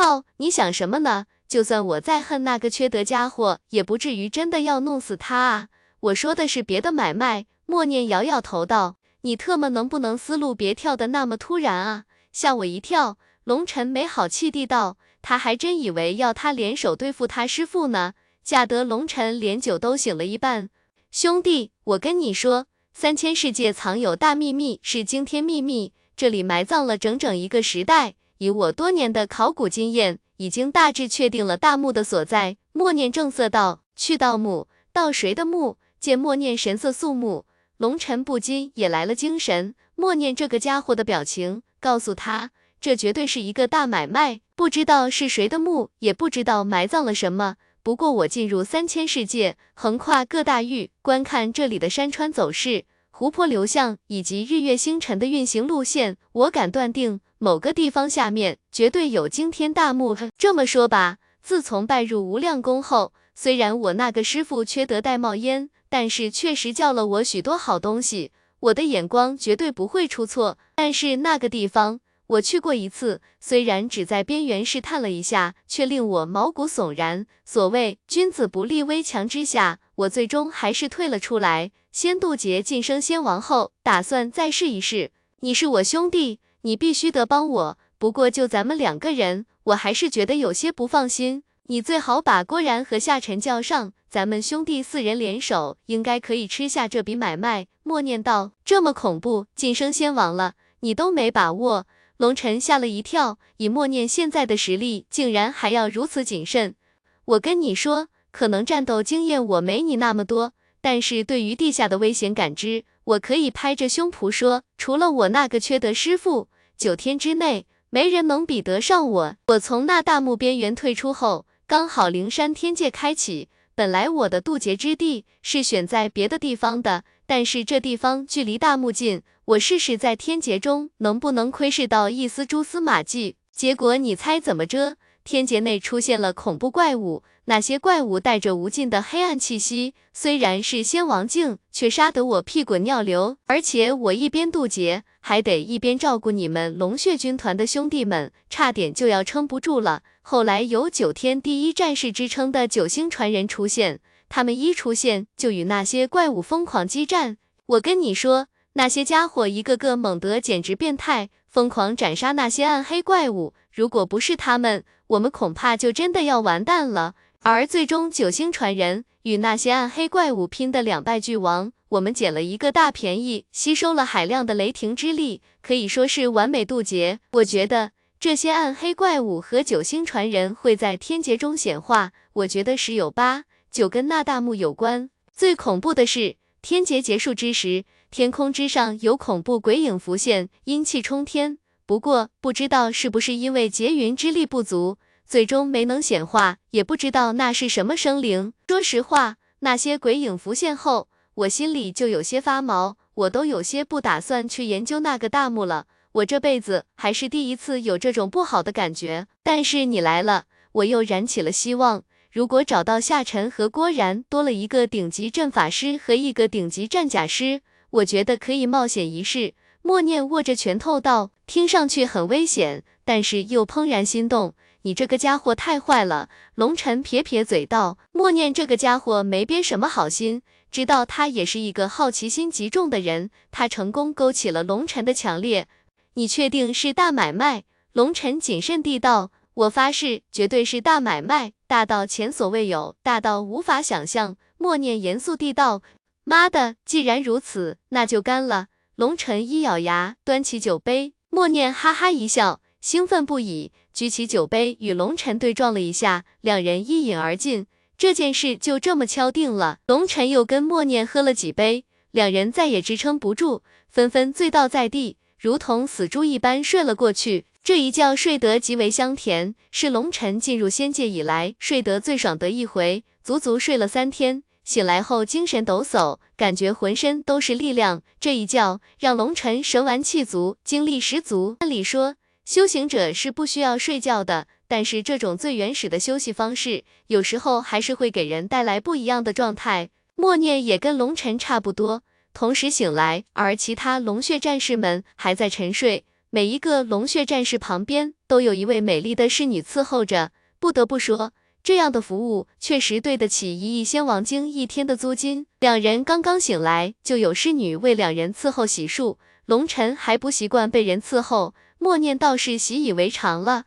靠，你想什么呢？就算我再恨那个缺德家伙，也不至于真的要弄死他啊！我说的是别的买卖。默念摇摇头道：“你特么能不能思路别跳的那么突然啊，吓我一跳。”龙晨没好气地道：“他还真以为要他联手对付他师父呢。”吓得龙晨连酒都醒了一半。兄弟，我跟你说，三千世界藏有大秘密，是惊天秘密，这里埋葬了整整一个时代。以我多年的考古经验。已经大致确定了大墓的所在。默念正色道：“去盗墓，盗谁的墓？”见默念神色肃穆，龙尘不禁也来了精神。默念这个家伙的表情，告诉他，这绝对是一个大买卖。不知道是谁的墓，也不知道埋葬了什么。不过我进入三千世界，横跨各大域，观看这里的山川走势、湖泊流向以及日月星辰的运行路线，我敢断定。某个地方下面绝对有惊天大幕。这么说吧，自从拜入无量宫后，虽然我那个师傅缺德带冒烟，但是确实教了我许多好东西。我的眼光绝对不会出错。但是那个地方我去过一次，虽然只在边缘试探了一下，却令我毛骨悚然。所谓君子不立危墙之下，我最终还是退了出来，先渡劫晋升仙王后，打算再试一试。你是我兄弟。你必须得帮我，不过就咱们两个人，我还是觉得有些不放心。你最好把郭然和夏晨叫上，咱们兄弟四人联手，应该可以吃下这笔买卖。默念道：“这么恐怖，晋升仙王了，你都没把握。”龙晨吓了一跳，以默念现在的实力，竟然还要如此谨慎。我跟你说，可能战斗经验我没你那么多，但是对于地下的危险感知。我可以拍着胸脯说，除了我那个缺德师傅，九天之内没人能比得上我。我从那大墓边缘退出后，刚好灵山天界开启。本来我的渡劫之地是选在别的地方的，但是这地方距离大墓近，我试试在天劫中能不能窥视到一丝蛛丝马迹。结果你猜怎么着？天劫内出现了恐怖怪物。那些怪物带着无尽的黑暗气息，虽然是仙王境，却杀得我屁滚尿流。而且我一边渡劫，还得一边照顾你们龙血军团的兄弟们，差点就要撑不住了。后来有九天第一战士之称的九星传人出现，他们一出现就与那些怪物疯狂激战。我跟你说，那些家伙一个个猛得简直变态，疯狂斩杀那些暗黑怪物。如果不是他们，我们恐怕就真的要完蛋了。而最终九星传人与那些暗黑怪物拼得两败俱亡，我们捡了一个大便宜，吸收了海量的雷霆之力，可以说是完美渡劫。我觉得这些暗黑怪物和九星传人会在天劫中显化，我觉得十有八九跟那大墓有关。最恐怖的是，天劫结束之时，天空之上有恐怖鬼影浮现，阴气冲天。不过不知道是不是因为劫云之力不足。最终没能显化，也不知道那是什么生灵。说实话，那些鬼影浮现后，我心里就有些发毛，我都有些不打算去研究那个大墓了。我这辈子还是第一次有这种不好的感觉。但是你来了，我又燃起了希望。如果找到夏晨和郭然，多了一个顶级阵法师和一个顶级战甲师，我觉得可以冒险一试。默念握着拳头道，听上去很危险，但是又怦然心动。你这个家伙太坏了！龙尘撇撇嘴道。默念这个家伙没憋什么好心，知道他也是一个好奇心极重的人，他成功勾起了龙尘的强烈。你确定是大买卖？龙尘谨慎地道。我发誓，绝对是大买卖，大到前所未有，大到无法想象。默念严肃地道。妈的，既然如此，那就干了。龙尘一咬牙，端起酒杯。默念哈哈一笑，兴奋不已。举起酒杯与龙尘对撞了一下，两人一饮而尽，这件事就这么敲定了。龙尘又跟默念喝了几杯，两人再也支撑不住，纷纷醉倒在地，如同死猪一般睡了过去。这一觉睡得极为香甜，是龙尘进入仙界以来睡得最爽的一回，足足睡了三天。醒来后精神抖擞，感觉浑身都是力量。这一觉让龙尘神完气足，精力十足。按理说。修行者是不需要睡觉的，但是这种最原始的休息方式，有时候还是会给人带来不一样的状态。默念也跟龙尘差不多，同时醒来，而其他龙血战士们还在沉睡。每一个龙血战士旁边都有一位美丽的侍女伺候着。不得不说，这样的服务确实对得起一亿仙王晶一天的租金。两人刚刚醒来，就有侍女为两人伺候洗漱。龙尘还不习惯被人伺候，默念倒是习以为常了。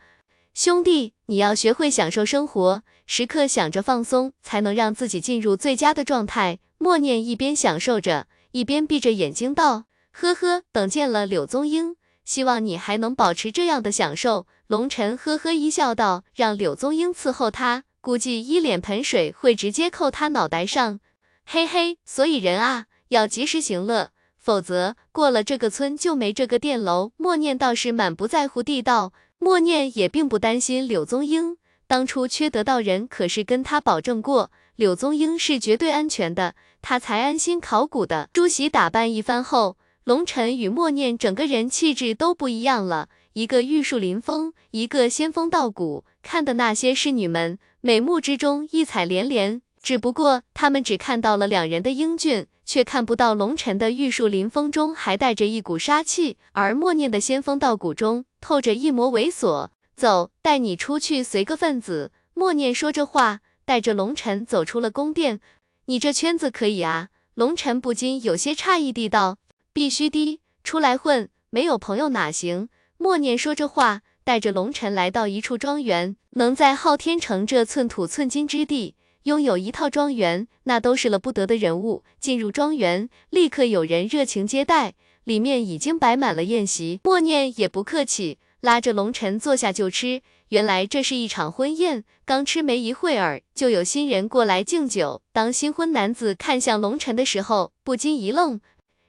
兄弟，你要学会享受生活，时刻想着放松，才能让自己进入最佳的状态。默念一边享受着，一边闭着眼睛道：“呵呵，等见了柳宗英，希望你还能保持这样的享受。”龙尘呵呵一笑道：“让柳宗英伺候他，估计一脸盆水会直接扣他脑袋上。嘿嘿，所以人啊，要及时行乐。”否则过了这个村就没这个店楼。默念倒是满不在乎地道，默念也并不担心柳宗英，当初缺德道人可是跟他保证过，柳宗英是绝对安全的，他才安心考古的。梳洗打扮一番后，龙尘与默念整个人气质都不一样了，一个玉树临风，一个仙风道骨，看的那些侍女们美目之中异彩连连。只不过他们只看到了两人的英俊。却看不到龙尘的玉树临风中还带着一股杀气，而默念的仙风道骨中透着一抹猥琐。走，带你出去随个份子。默念说着话，带着龙尘走出了宫殿。你这圈子可以啊？龙尘不禁有些诧异地道。必须的，出来混，没有朋友哪行？默念说着话，带着龙尘来到一处庄园，能在昊天城这寸土寸金之地。拥有一套庄园，那都是了不得的人物。进入庄园，立刻有人热情接待，里面已经摆满了宴席。默念也不客气，拉着龙尘坐下就吃。原来这是一场婚宴，刚吃没一会儿，就有新人过来敬酒。当新婚男子看向龙尘的时候，不禁一愣，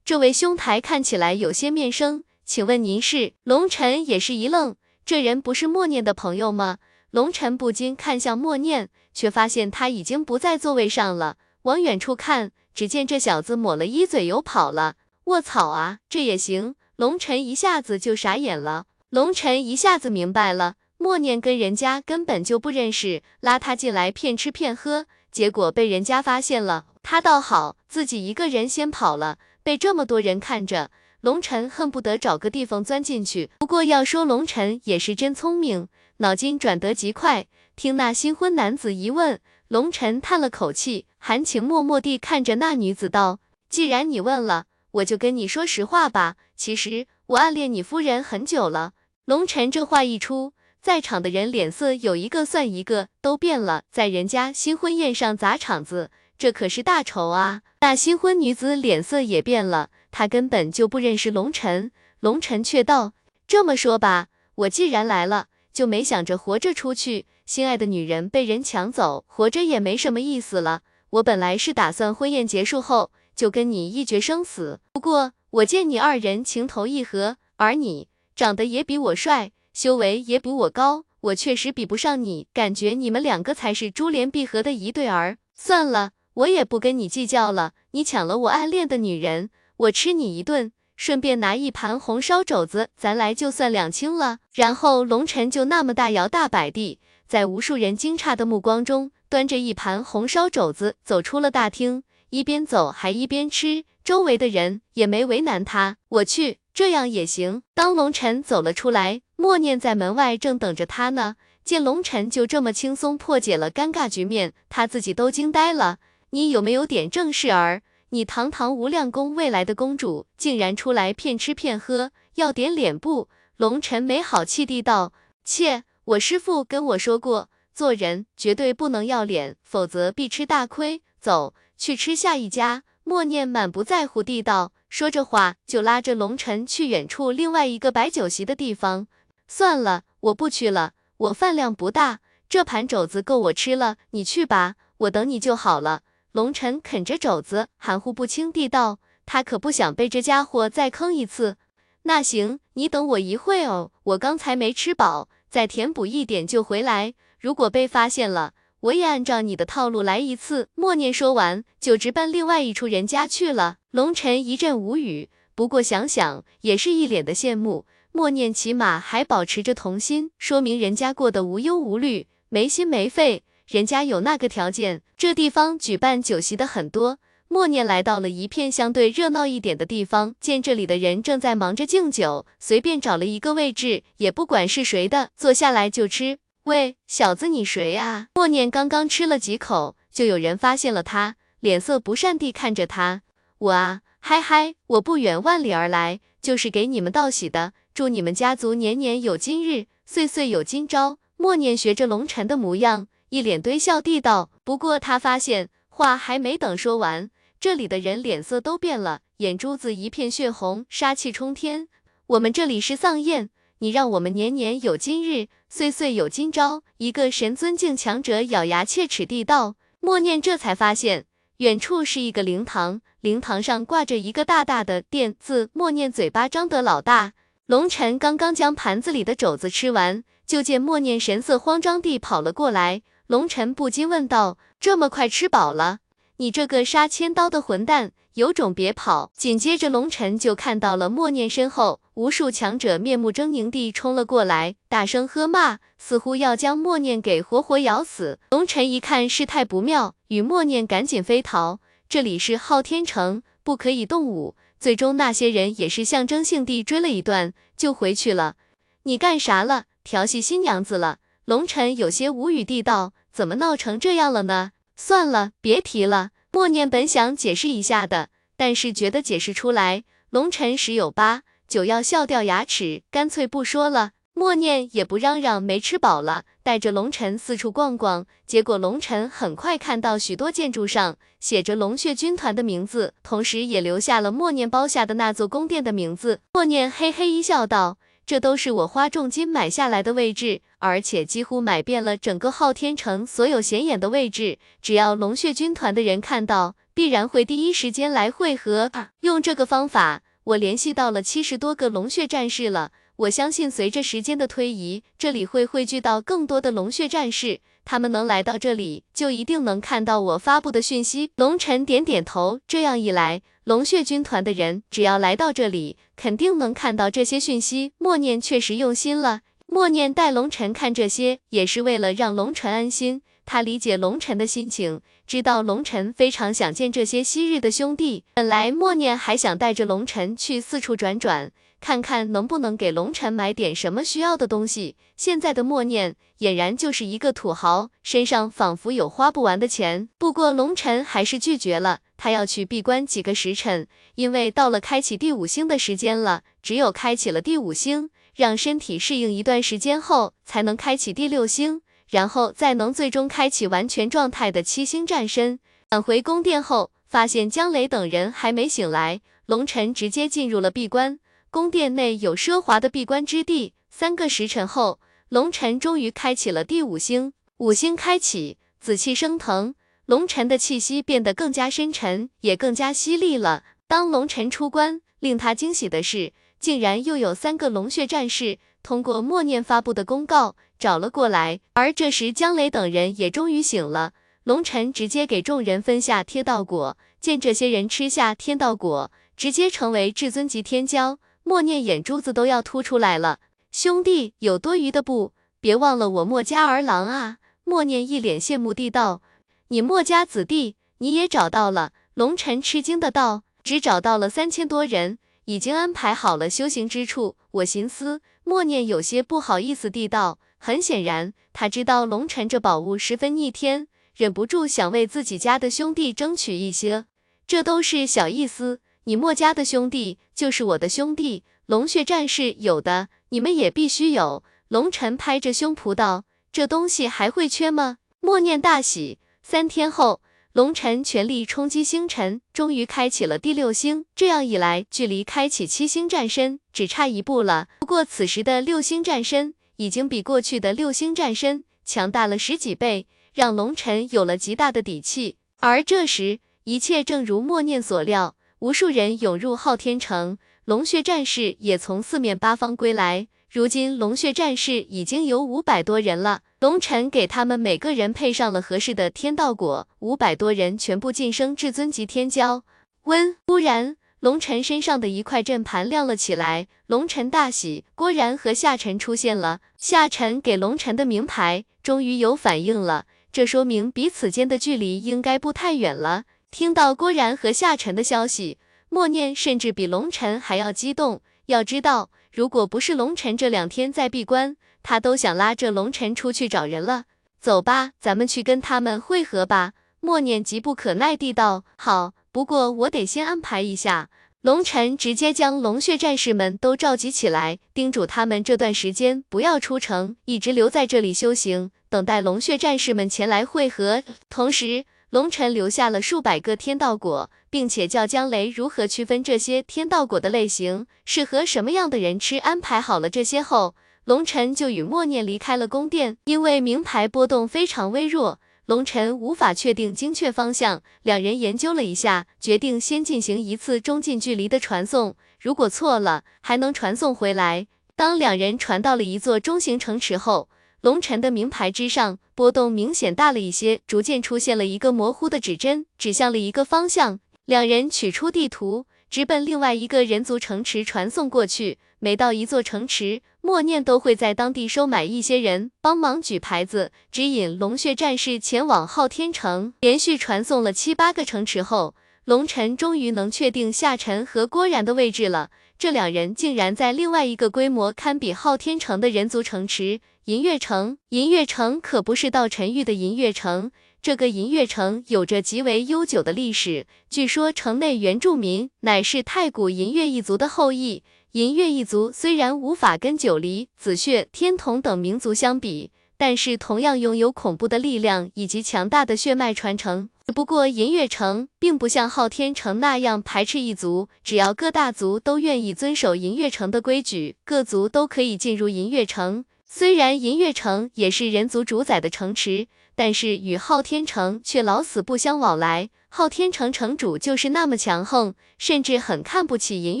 这位兄台看起来有些面生，请问您是？龙尘也是一愣，这人不是默念的朋友吗？龙尘不禁看向默念。却发现他已经不在座位上了，往远处看，只见这小子抹了一嘴油跑了。卧槽啊，这也行？龙尘一下子就傻眼了。龙尘一下子明白了，默念跟人家根本就不认识，拉他进来骗吃骗喝，结果被人家发现了。他倒好，自己一个人先跑了，被这么多人看着，龙尘恨不得找个地方钻进去。不过要说龙尘也是真聪明，脑筋转得极快。听那新婚男子一问，龙尘叹了口气，含情脉脉地看着那女子道：“既然你问了，我就跟你说实话吧。其实我暗恋你夫人很久了。”龙尘这话一出，在场的人脸色有一个算一个，都变了。在人家新婚宴上砸场子，这可是大仇啊！那新婚女子脸色也变了，她根本就不认识龙尘。龙尘却道：“这么说吧，我既然来了，就没想着活着出去。”心爱的女人被人抢走，活着也没什么意思了。我本来是打算婚宴结束后就跟你一决生死，不过我见你二人情投意合，而你长得也比我帅，修为也比我高，我确实比不上你，感觉你们两个才是珠联璧合的一对儿。算了，我也不跟你计较了。你抢了我暗恋的女人，我吃你一顿，顺便拿一盘红烧肘子，咱来就算两清了。然后龙尘就那么大摇大摆地。在无数人惊诧的目光中，端着一盘红烧肘子走出了大厅，一边走还一边吃，周围的人也没为难他。我去，这样也行。当龙尘走了出来，默念在门外正等着他呢。见龙尘就这么轻松破解了尴尬局面，他自己都惊呆了。你有没有点正事儿？你堂堂无量宫未来的公主，竟然出来骗吃骗喝，要点脸不？龙尘没好气地道：切。我师父跟我说过，做人绝对不能要脸，否则必吃大亏。走去吃下一家。默念满不在乎地道，说着话就拉着龙尘去远处另外一个摆酒席的地方。算了，我不去了，我饭量不大，这盘肘子够我吃了。你去吧，我等你就好了。龙尘啃着肘子，含糊不清地道，他可不想被这家伙再坑一次。那行，你等我一会哦，我刚才没吃饱。再填补一点就回来。如果被发现了，我也按照你的套路来一次。默念说完，就直奔另外一处人家去了。龙尘一阵无语，不过想想也是一脸的羡慕。默念起码还保持着童心，说明人家过得无忧无虑，没心没肺。人家有那个条件，这地方举办酒席的很多。默念来到了一片相对热闹一点的地方，见这里的人正在忙着敬酒，随便找了一个位置，也不管是谁的，坐下来就吃。喂，小子，你谁啊？默念刚刚吃了几口，就有人发现了他，脸色不善地看着他。我啊，嗨嗨，我不远万里而来，就是给你们道喜的，祝你们家族年年有今日，岁岁有今朝。默念学着龙晨的模样，一脸堆笑地道。不过他发现话还没等说完。这里的人脸色都变了，眼珠子一片血红，杀气冲天。我们这里是丧宴，你让我们年年有今日，岁岁有今朝。一个神尊境强者咬牙切齿地道。默念这才发现，远处是一个灵堂，灵堂上挂着一个大大的殿字。默念嘴巴张得老大。龙晨刚刚将盘子里的肘子吃完，就见默念神色慌张地跑了过来。龙晨不禁问道：“这么快吃饱了？”你这个杀千刀的混蛋，有种别跑！紧接着，龙尘就看到了默念身后无数强者面目狰狞地冲了过来，大声喝骂，似乎要将默念给活活咬死。龙尘一看事态不妙，与默念赶紧飞逃。这里是昊天城，不可以动武。最终，那些人也是象征性地追了一段，就回去了。你干啥了？调戏新娘子了？龙尘有些无语地道：怎么闹成这样了呢？算了，别提了。默念本想解释一下的，但是觉得解释出来，龙晨十有八九要笑掉牙齿，干脆不说了。默念也不嚷嚷没吃饱了，带着龙晨四处逛逛。结果龙晨很快看到许多建筑上写着龙血军团的名字，同时也留下了默念包下的那座宫殿的名字。默念嘿嘿一笑，道。这都是我花重金买下来的位置，而且几乎买遍了整个昊天城所有显眼的位置。只要龙血军团的人看到，必然会第一时间来汇合。用这个方法，我联系到了七十多个龙血战士了。我相信，随着时间的推移，这里会汇聚到更多的龙血战士。他们能来到这里，就一定能看到我发布的讯息。龙尘点点头，这样一来，龙血军团的人只要来到这里，肯定能看到这些讯息。默念确实用心了，默念带龙尘看这些，也是为了让龙尘安心。他理解龙尘的心情，知道龙尘非常想见这些昔日的兄弟。本来默念还想带着龙尘去四处转转。看看能不能给龙晨买点什么需要的东西。现在的默念俨然就是一个土豪，身上仿佛有花不完的钱。不过龙晨还是拒绝了，他要去闭关几个时辰，因为到了开启第五星的时间了。只有开启了第五星，让身体适应一段时间后，才能开启第六星，然后再能最终开启完全状态的七星战身。返回宫殿后，发现江雷等人还没醒来，龙晨直接进入了闭关。宫殿内有奢华的闭关之地。三个时辰后，龙尘终于开启了第五星。五星开启，紫气升腾，龙尘的气息变得更加深沉，也更加犀利了。当龙尘出关，令他惊喜的是，竟然又有三个龙血战士通过默念发布的公告找了过来。而这时，江雷等人也终于醒了。龙尘直接给众人分下天道果，见这些人吃下天道果，直接成为至尊级天骄。默念眼珠子都要凸出来了，兄弟有多余的不？别忘了我墨家儿郎啊！默念一脸羡慕地道：“你墨家子弟，你也找到了？”龙尘吃惊的道：“只找到了三千多人，已经安排好了修行之处。”我寻思，默念有些不好意思地道。很显然，他知道龙尘这宝物十分逆天，忍不住想为自己家的兄弟争取一些。这都是小意思。你墨家的兄弟就是我的兄弟，龙血战士有的，你们也必须有。龙尘拍着胸脯道：“这东西还会缺吗？”默念大喜。三天后，龙尘全力冲击星辰，终于开启了第六星。这样一来，距离开启七星战身只差一步了。不过此时的六星战身已经比过去的六星战身强大了十几倍，让龙尘有了极大的底气。而这时，一切正如默念所料。无数人涌入昊天城，龙血战士也从四面八方归来。如今龙血战士已经有五百多人了。龙尘给他们每个人配上了合适的天道果，五百多人全部晋升至尊级天骄。温，忽然，龙尘身上的一块阵盘亮了起来。龙尘大喜，郭然和夏晨出现了。夏晨给龙尘的名牌终于有反应了，这说明彼此间的距离应该不太远了。听到郭然和夏晨的消息，默念甚至比龙晨还要激动。要知道，如果不是龙晨这两天在闭关，他都想拉着龙晨出去找人了。走吧，咱们去跟他们会合吧。默念急不可耐地道：“好，不过我得先安排一下。”龙晨直接将龙血战士们都召集起来，叮嘱他们这段时间不要出城，一直留在这里修行，等待龙血战士们前来会合。同时，龙晨留下了数百个天道果，并且叫江雷如何区分这些天道果的类型，适合什么样的人吃。安排好了这些后，龙晨就与默念离开了宫殿，因为名牌波动非常微弱。龙晨无法确定精确方向，两人研究了一下，决定先进行一次中近距离的传送，如果错了，还能传送回来。当两人传到了一座中型城池后，龙晨的名牌之上波动明显大了一些，逐渐出现了一个模糊的指针，指向了一个方向。两人取出地图，直奔另外一个人族城池传送过去。每到一座城池，默念都会在当地收买一些人，帮忙举牌子，指引龙血战士前往昊天城。连续传送了七八个城池后，龙尘终于能确定夏晨和郭然的位置了。这两人竟然在另外一个规模堪比昊天城的人族城池—— 银月城。银月城可不是道尘域的银月城，这个银月城有着极为悠久的历史。据说城内原住民乃是太古银月一族的后裔。银月一族虽然无法跟九黎、紫血、天童等民族相比，但是同样拥有恐怖的力量以及强大的血脉传承。只不过银月城并不像昊天城那样排斥一族，只要各大族都愿意遵守银月城的规矩，各族都可以进入银月城。虽然银月城也是人族主宰的城池，但是与昊天城却老死不相往来。昊天城城主就是那么强横，甚至很看不起银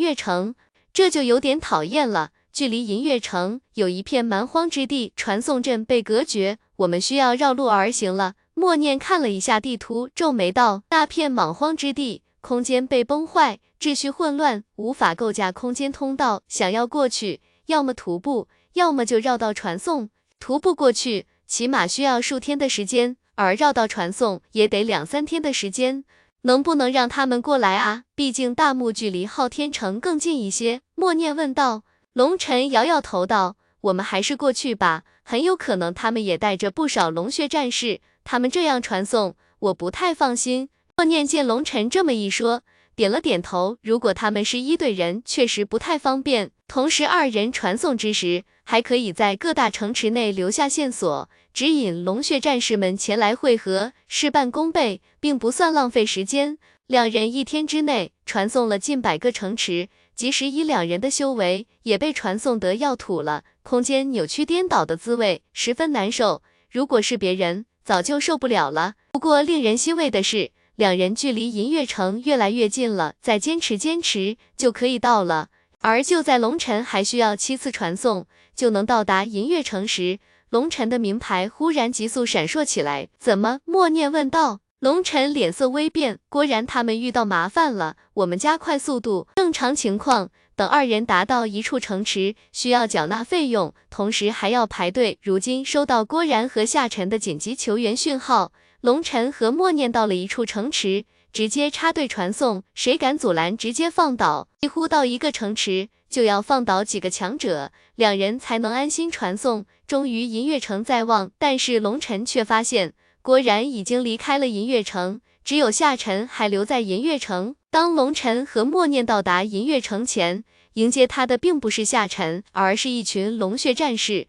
月城。这就有点讨厌了。距离银月城有一片蛮荒之地，传送阵被隔绝，我们需要绕路而行了。默念看了一下地图，皱眉道：“那片莽荒之地，空间被崩坏，秩序混乱，无法构架空间通道。想要过去，要么徒步，要么就绕道传送。徒步过去，起码需要数天的时间，而绕道传送也得两三天的时间。”能不能让他们过来啊？毕竟大墓距离昊天城更近一些。默念问道。龙尘摇摇头道：“我们还是过去吧，很有可能他们也带着不少龙血战士，他们这样传送，我不太放心。”默念见龙尘这么一说，点了点头。如果他们是一队人，确实不太方便。同时，二人传送之时，还可以在各大城池内留下线索。指引龙血战士们前来汇合，事半功倍，并不算浪费时间。两人一天之内传送了近百个城池，即使以两人的修为，也被传送得要吐了。空间扭曲颠倒的滋味十分难受，如果是别人，早就受不了了。不过令人欣慰的是，两人距离银月城越来越近了，再坚持坚持就可以到了。而就在龙尘还需要七次传送就能到达银月城时，龙晨的名牌忽然急速闪烁起来，怎么？默念问道。龙晨脸色微变，果然他们遇到麻烦了。我们加快速度，正常情况，等二人达到一处城池，需要缴纳费用，同时还要排队。如今收到郭然和夏晨的紧急求援讯号，龙晨和默念到了一处城池，直接插队传送，谁敢阻拦，直接放倒。几乎到一个城池。就要放倒几个强者，两人才能安心传送。终于银月城在望，但是龙尘却发现郭然已经离开了银月城，只有夏晨还留在银月城。当龙尘和默念到达银月城前，迎接他的并不是夏晨，而是一群龙血战士。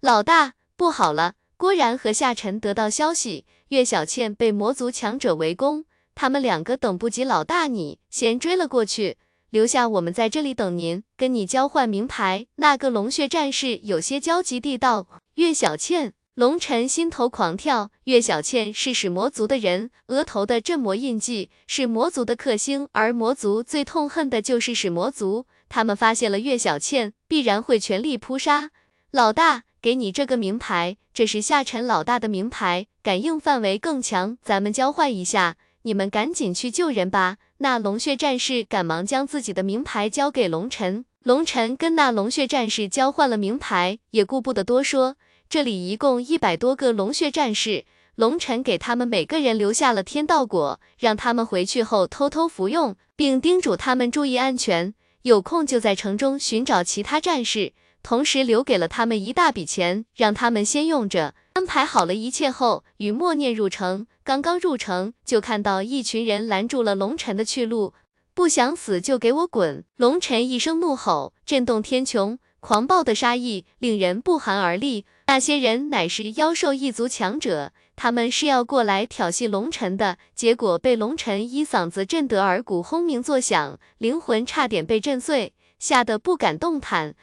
老大，不好了！郭然和夏晨得到消息，岳小倩被魔族强者围攻，他们两个等不及老大你，先追了过去。留下我们在这里等您，跟你交换名牌。那个龙血战士有些焦急地道。岳小倩，龙尘心头狂跳。岳小倩是使魔族的人，额头的镇魔印记是魔族的克星，而魔族最痛恨的就是使魔族。他们发现了岳小倩，必然会全力扑杀。老大，给你这个名牌，这是夏晨老大的名牌，感应范围更强，咱们交换一下。你们赶紧去救人吧！那龙血战士赶忙将自己的名牌交给龙尘，龙尘跟那龙血战士交换了名牌，也顾不得多说。这里一共一百多个龙血战士，龙尘给他们每个人留下了天道果，让他们回去后偷偷服用，并叮嘱他们注意安全，有空就在城中寻找其他战士，同时留给了他们一大笔钱，让他们先用着。安排好了一切后，与默念入城。刚刚入城，就看到一群人拦住了龙尘的去路，不想死就给我滚！龙尘一声怒吼，震动天穹，狂暴的杀意令人不寒而栗。那些人乃是妖兽一族强者，他们是要过来挑衅龙尘的，结果被龙尘一嗓子震得耳骨轰鸣作响，灵魂差点被震碎，吓得不敢动弹。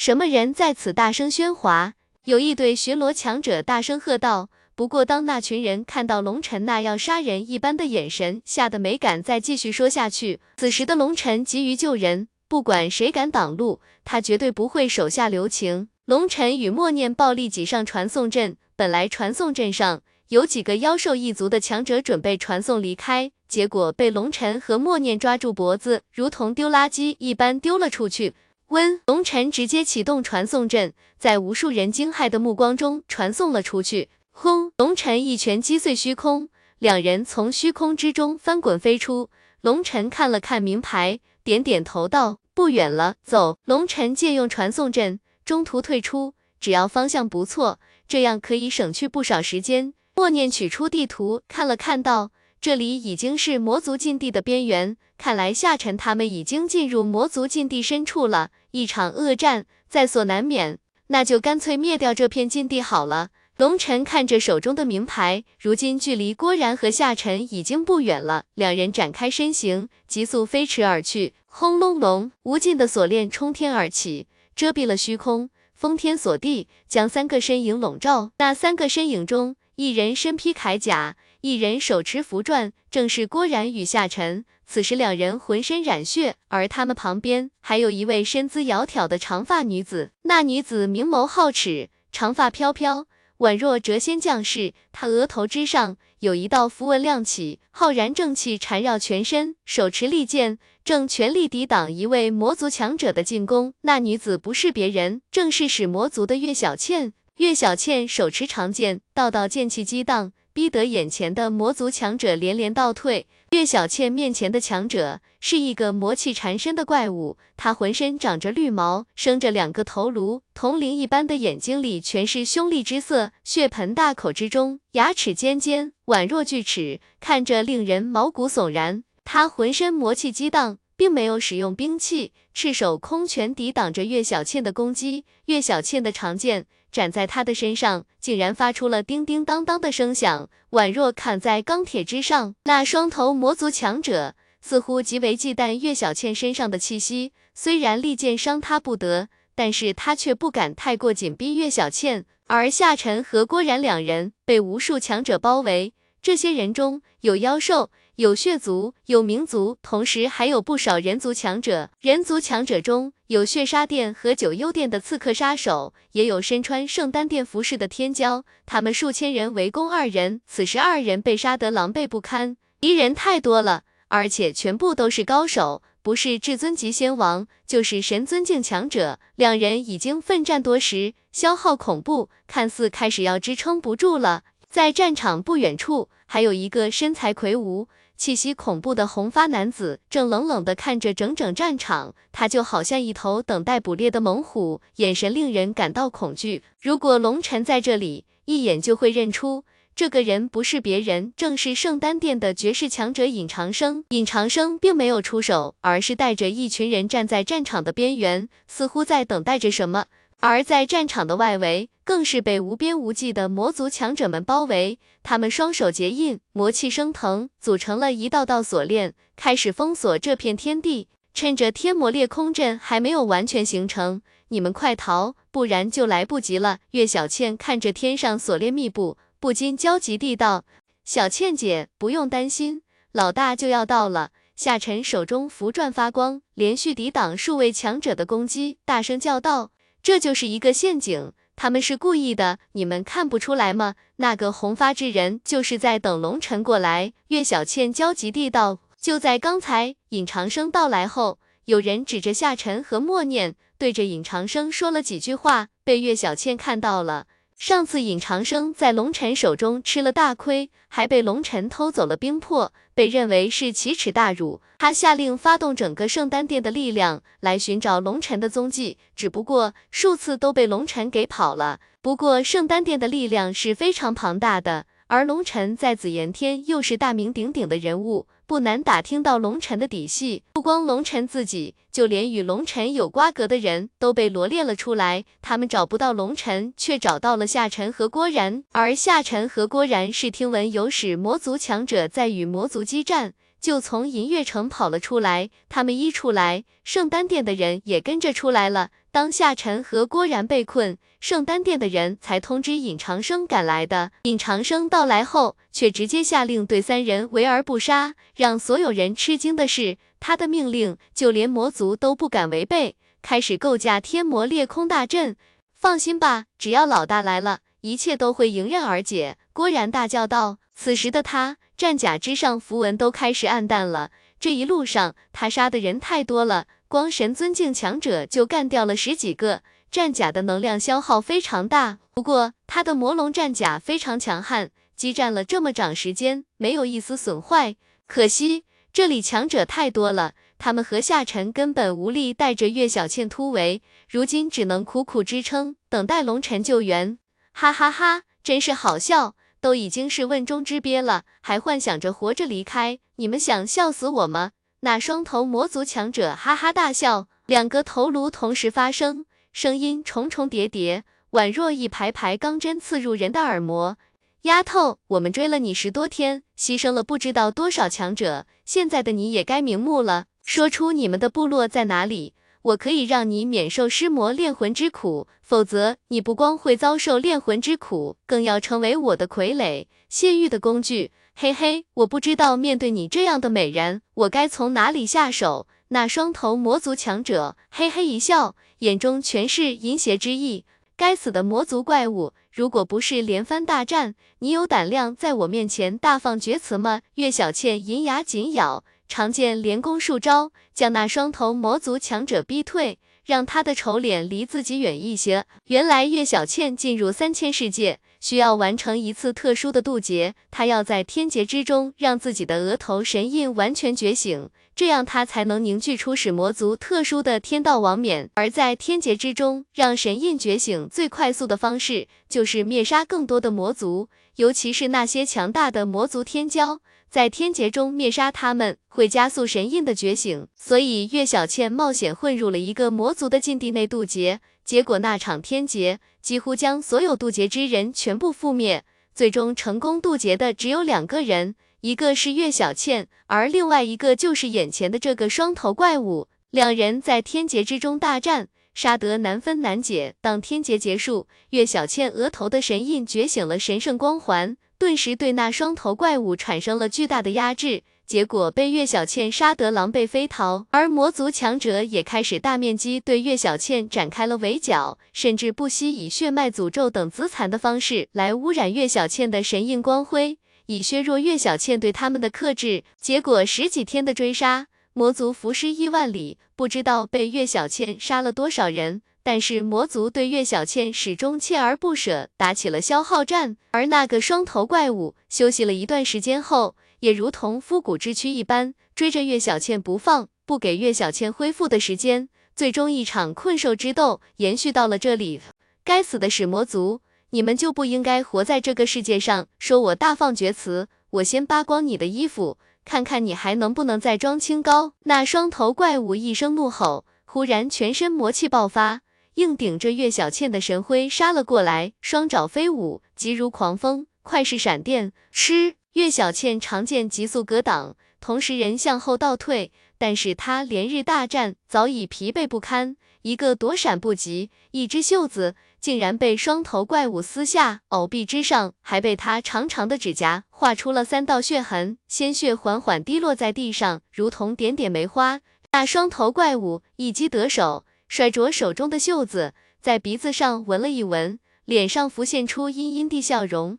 什么人在此大声喧哗？有一对巡逻强者大声喝道。不过，当那群人看到龙尘那要杀人一般的眼神，吓得没敢再继续说下去。此时的龙尘急于救人，不管谁敢挡路，他绝对不会手下留情。龙尘与默念暴力挤上传送阵，本来传送阵上有几个妖兽一族的强者准备传送离开，结果被龙尘和默念抓住脖子，如同丢垃圾一般丢了出去。温龙尘直接启动传送阵，在无数人惊骇的目光中传送了出去。轰！龙尘一拳击碎虚空，两人从虚空之中翻滚飞出。龙尘看了看名牌，点点头道：“不远了，走。”龙尘借用传送阵，中途退出，只要方向不错，这样可以省去不少时间。默念取出地图看了看，道：“这里已经是魔族禁地的边缘，看来夏晨他们已经进入魔族禁地深处了，一场恶战在所难免。那就干脆灭掉这片禁地好了。”龙尘看着手中的名牌，如今距离郭然和夏晨已经不远了。两人展开身形，急速飞驰而去。轰隆隆，无尽的锁链冲天而起，遮蔽了虚空，封天锁地，将三个身影笼罩。那三个身影中，一人身披铠甲，一人手持符篆，正是郭然与夏晨。此时两人浑身染血，而他们旁边还有一位身姿窈窕的长发女子。那女子明眸皓齿，长发飘飘。宛若谪仙将士，她额头之上有一道符文亮起，浩然正气缠绕全身，手持利剑，正全力抵挡一位魔族强者的进攻。那女子不是别人，正是使魔族的岳小倩。岳小倩手持长剑，道道剑气激荡，逼得眼前的魔族强者连连倒退。岳小倩面前的强者。是一个魔气缠身的怪物，他浑身长着绿毛，生着两个头颅，铜铃一般的眼睛里全是凶厉之色，血盆大口之中，牙齿尖尖，宛若锯齿，看着令人毛骨悚然。他浑身魔气激荡，并没有使用兵器，赤手空拳抵挡着岳小倩的攻击。岳小倩的长剑斩在他的身上，竟然发出了叮叮当当的声响，宛若砍在钢铁之上。那双头魔族强者。似乎极为忌惮岳小倩身上的气息，虽然利剑伤他不得，但是他却不敢太过紧逼岳小倩。而夏晨和郭然两人被无数强者包围，这些人中有妖兽，有血族，有民族，同时还有不少人族强者。人族强者中有血杀殿和九幽殿的刺客杀手，也有身穿圣丹殿服饰的天骄。他们数千人围攻二人，此时二人被杀得狼狈不堪，敌人太多了。而且全部都是高手，不是至尊级仙王，就是神尊境强者。两人已经奋战多时，消耗恐怖，看似开始要支撑不住了。在战场不远处，还有一个身材魁梧、气息恐怖的红发男子，正冷冷地看着整整战场。他就好像一头等待捕猎的猛虎，眼神令人感到恐惧。如果龙尘在这里，一眼就会认出。这个人不是别人，正是圣丹殿的绝世强者尹长生。尹长生并没有出手，而是带着一群人站在战场的边缘，似乎在等待着什么。而在战场的外围，更是被无边无际的魔族强者们包围。他们双手结印，魔气升腾，组成了一道道锁链，开始封锁这片天地。趁着天魔裂空阵还没有完全形成，你们快逃，不然就来不及了。岳小倩看着天上锁链密布。不禁焦急地道：“小倩姐，不用担心，老大就要到了。”夏晨手中符篆发光，连续抵挡数位强者的攻击，大声叫道：“这就是一个陷阱，他们是故意的，你们看不出来吗？那个红发之人就是在等龙尘过来。”岳小倩焦急地道：“就在刚才，尹长生到来后，有人指着夏晨和默念，对着尹长生说了几句话，被岳小倩看到了。”上次尹长生在龙尘手中吃了大亏，还被龙尘偷走了冰魄，被认为是奇耻大辱。他下令发动整个圣丹殿的力量来寻找龙尘的踪迹，只不过数次都被龙尘给跑了。不过圣丹殿的力量是非常庞大的，而龙尘在紫炎天又是大名鼎鼎的人物。不难打听到龙尘的底细，不光龙尘自己，就连与龙尘有瓜葛的人都被罗列了出来。他们找不到龙尘，却找到了夏晨和郭然，而夏晨和郭然是听闻有使魔族强者在与魔族激战，就从银月城跑了出来。他们一出来，圣丹殿的人也跟着出来了。当夏晨和郭然被困，圣丹殿的人才通知尹长生赶来的。尹长生到来后，却直接下令对三人围而不杀。让所有人吃惊的是，他的命令就连魔族都不敢违背，开始构架天魔裂空大阵。放心吧，只要老大来了，一切都会迎刃而解。郭然大叫道。此时的他，战甲之上符文都开始暗淡了。这一路上，他杀的人太多了。光神尊境强者就干掉了十几个，战甲的能量消耗非常大。不过他的魔龙战甲非常强悍，激战了这么长时间，没有一丝损坏。可惜这里强者太多了，他们和夏晨根本无力带着岳小倩突围，如今只能苦苦支撑，等待龙尘救援。哈哈哈，真是好笑，都已经是瓮中之鳖了，还幻想着活着离开，你们想笑死我吗？那双头魔族强者哈哈大笑，两个头颅同时发声，声音重重叠叠，宛若一排排钢针刺入人的耳膜。丫头，我们追了你十多天，牺牲了不知道多少强者，现在的你也该瞑目了。说出你们的部落在哪里，我可以让你免受尸魔炼魂之苦，否则你不光会遭受炼魂之苦，更要成为我的傀儡，泄欲的工具。嘿嘿，我不知道面对你这样的美人，我该从哪里下手。那双头魔族强者嘿嘿一笑，眼中全是淫邪之意。该死的魔族怪物，如果不是连番大战，你有胆量在我面前大放厥词吗？岳小倩银牙紧咬，长剑连攻数招，将那双头魔族强者逼退，让他的丑脸离自己远一些。原来岳小倩进入三千世界。需要完成一次特殊的渡劫，她要在天劫之中让自己的额头神印完全觉醒，这样她才能凝聚出使魔族特殊的天道王冕。而在天劫之中让神印觉醒最快速的方式，就是灭杀更多的魔族，尤其是那些强大的魔族天骄，在天劫中灭杀他们会加速神印的觉醒。所以岳小倩冒险混入了一个魔族的禁地内渡劫。结果那场天劫几乎将所有渡劫之人全部覆灭，最终成功渡劫的只有两个人，一个是岳小倩，而另外一个就是眼前的这个双头怪物。两人在天劫之中大战，杀得难分难解。当天劫结束，岳小倩额头的神印觉醒了神圣光环，顿时对那双头怪物产生了巨大的压制。结果被岳小倩杀得狼狈飞逃，而魔族强者也开始大面积对岳小倩展开了围剿，甚至不惜以血脉诅咒等自残的方式来污染岳小倩的神印光辉，以削弱岳小倩对他们的克制。结果十几天的追杀，魔族浮尸亿万里，不知道被岳小倩杀了多少人。但是魔族对岳小倩始终锲而不舍，打起了消耗战。而那个双头怪物休息了一段时间后。也如同枯骨之躯一般，追着岳小倩不放，不给岳小倩恢复的时间。最终一场困兽之斗延续到了这里。该死的始魔族，你们就不应该活在这个世界上！说我大放厥词，我先扒光你的衣服，看看你还能不能再装清高。那双头怪物一声怒吼，忽然全身魔气爆发，硬顶着岳小倩的神辉杀了过来，双爪飞舞，急如狂风，快似闪电，吃。岳小倩长剑急速格挡，同时人向后倒退，但是她连日大战早已疲惫不堪，一个躲闪不及，一只袖子竟然被双头怪物撕下，藕臂之上还被他长长的指甲划出了三道血痕，鲜血缓缓滴落在地上，如同点点梅花。那双头怪物一击得手，甩着手中的袖子，在鼻子上闻了一闻，脸上浮现出阴阴的笑容。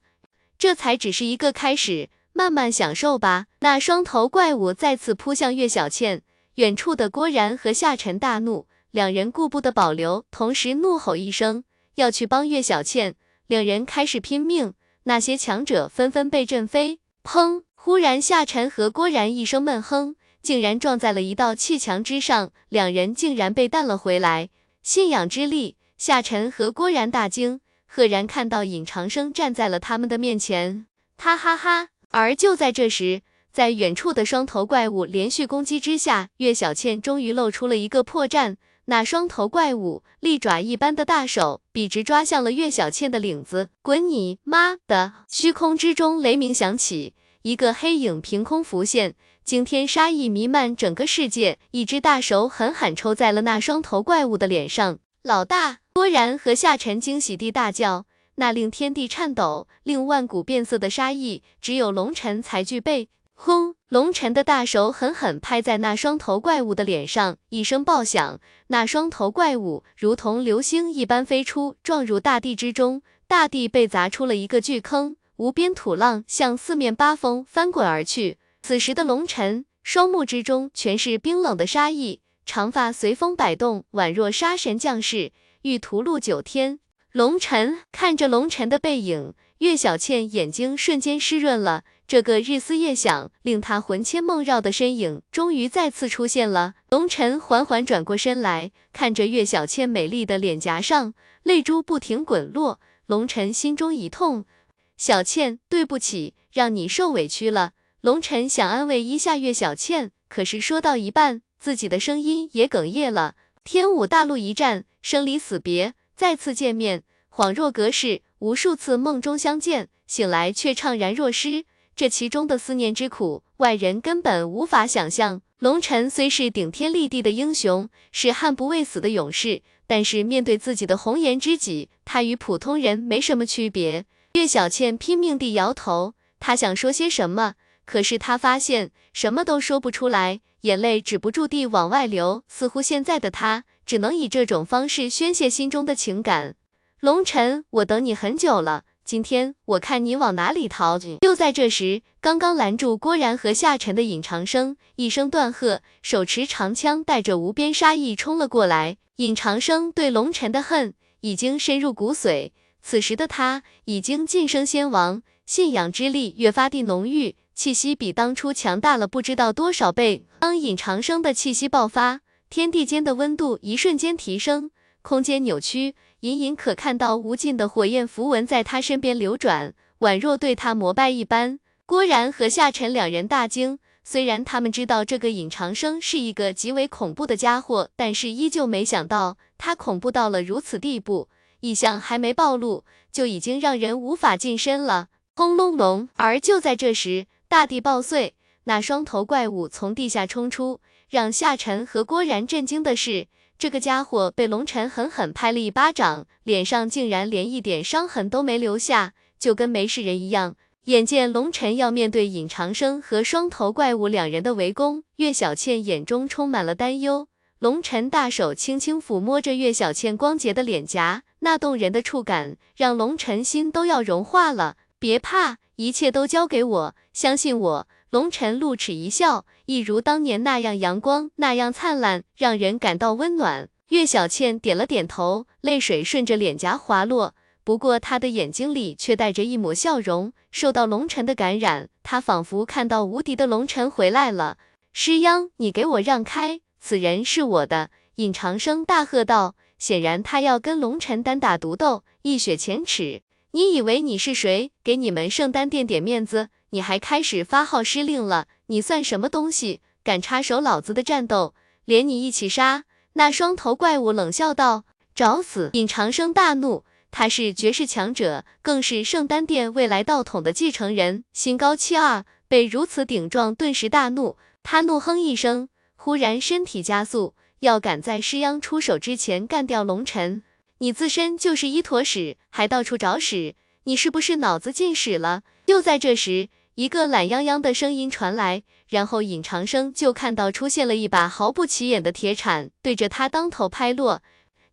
这才只是一个开始，慢慢享受吧。那双头怪物再次扑向岳小倩，远处的郭然和夏晨大怒，两人顾不得保留，同时怒吼一声，要去帮岳小倩。两人开始拼命，那些强者纷纷被震飞。砰！忽然，夏晨和郭然一声闷哼，竟然撞在了一道气墙之上，两人竟然被弹了回来。信仰之力，夏晨和郭然大惊，赫然看到尹长生站在了他们的面前，哈哈哈！而就在这时，在远处的双头怪物连续攻击之下，岳小倩终于露出了一个破绽。那双头怪物利爪一般的大手笔直抓向了岳小倩的领子，滚你妈的！虚空之中雷鸣响起，一个黑影凭空浮现，惊天杀意弥漫整个世界。一只大手狠狠抽在了那双头怪物的脸上。老大，郭然和夏晨惊喜地大叫。那令天地颤抖、令万古变色的杀意，只有龙尘才具备。轰！龙尘的大手狠狠拍在那双头怪物的脸上，一声爆响，那双头怪物如同流星一般飞出，撞入大地之中，大地被砸出了一个巨坑，无边土浪向四面八方翻滚而去。此时的龙尘，双目之中全是冰冷的杀意，长发随风摆动，宛若杀神降世，欲屠戮九天。龙尘看着龙尘的背影，岳小倩眼睛瞬间湿润了。这个日思夜想、令她魂牵梦绕的身影，终于再次出现了。龙尘缓缓转过身来，看着岳小倩美丽的脸颊上，泪珠不停滚落。龙尘心中一痛，小倩，对不起，让你受委屈了。龙尘想安慰一下岳小倩，可是说到一半，自己的声音也哽咽了。天武大陆一战，生离死别。再次见面，恍若隔世，无数次梦中相见，醒来却怅然若失。这其中的思念之苦，外人根本无法想象。龙尘虽是顶天立地的英雄，是悍不畏死的勇士，但是面对自己的红颜知己，他与普通人没什么区别。岳小倩拼命地摇头，她想说些什么，可是他发现什么都说不出来，眼泪止不住地往外流，似乎现在的他。只能以这种方式宣泄心中的情感。龙尘，我等你很久了，今天我看你往哪里逃！就在这时，刚刚拦住郭然和夏晨的尹长生一声断喝，手持长枪，带着无边杀意冲了过来。尹长生对龙尘的恨已经深入骨髓，此时的他已经晋升仙王，信仰之力越发地浓郁，气息比当初强大了不知道多少倍。当尹长生的气息爆发。天地间的温度一瞬间提升，空间扭曲，隐隐可看到无尽的火焰符文在他身边流转，宛若对他膜拜一般。郭然和夏晨两人大惊，虽然他们知道这个尹长生是一个极为恐怖的家伙，但是依旧没想到他恐怖到了如此地步，异象还没暴露，就已经让人无法近身了。轰隆隆！而就在这时，大地爆碎，那双头怪物从地下冲出。让夏晨和郭然震惊的是，这个家伙被龙尘狠狠拍了一巴掌，脸上竟然连一点伤痕都没留下，就跟没事人一样。眼见龙尘要面对尹长生和双头怪物两人的围攻，岳小倩眼中充满了担忧。龙尘大手轻轻抚摸着岳小倩光洁的脸颊，那动人的触感让龙尘心都要融化了。别怕，一切都交给我，相信我。龙尘露齿一笑，一如当年那样阳光，那样灿烂，让人感到温暖。岳小倩点了点头，泪水顺着脸颊滑落，不过她的眼睛里却带着一抹笑容。受到龙尘的感染，她仿佛看到无敌的龙尘回来了。师央，你给我让开，此人是我的！尹长生大喝道。显然他要跟龙尘单打独斗，一雪前耻。你以为你是谁？给你们圣丹殿点面子？你还开始发号施令了？你算什么东西？敢插手老子的战斗，连你一起杀！那双头怪物冷笑道：“找死！”尹长生大怒，他是绝世强者，更是圣丹殿未来道统的继承人，心高气傲，被如此顶撞，顿时大怒。他怒哼一声，忽然身体加速，要赶在师央出手之前干掉龙尘。你自身就是一坨屎，还到处找屎！你是不是脑子进屎了？就在这时。一个懒洋洋的声音传来，然后尹长生就看到出现了一把毫不起眼的铁铲，对着他当头拍落。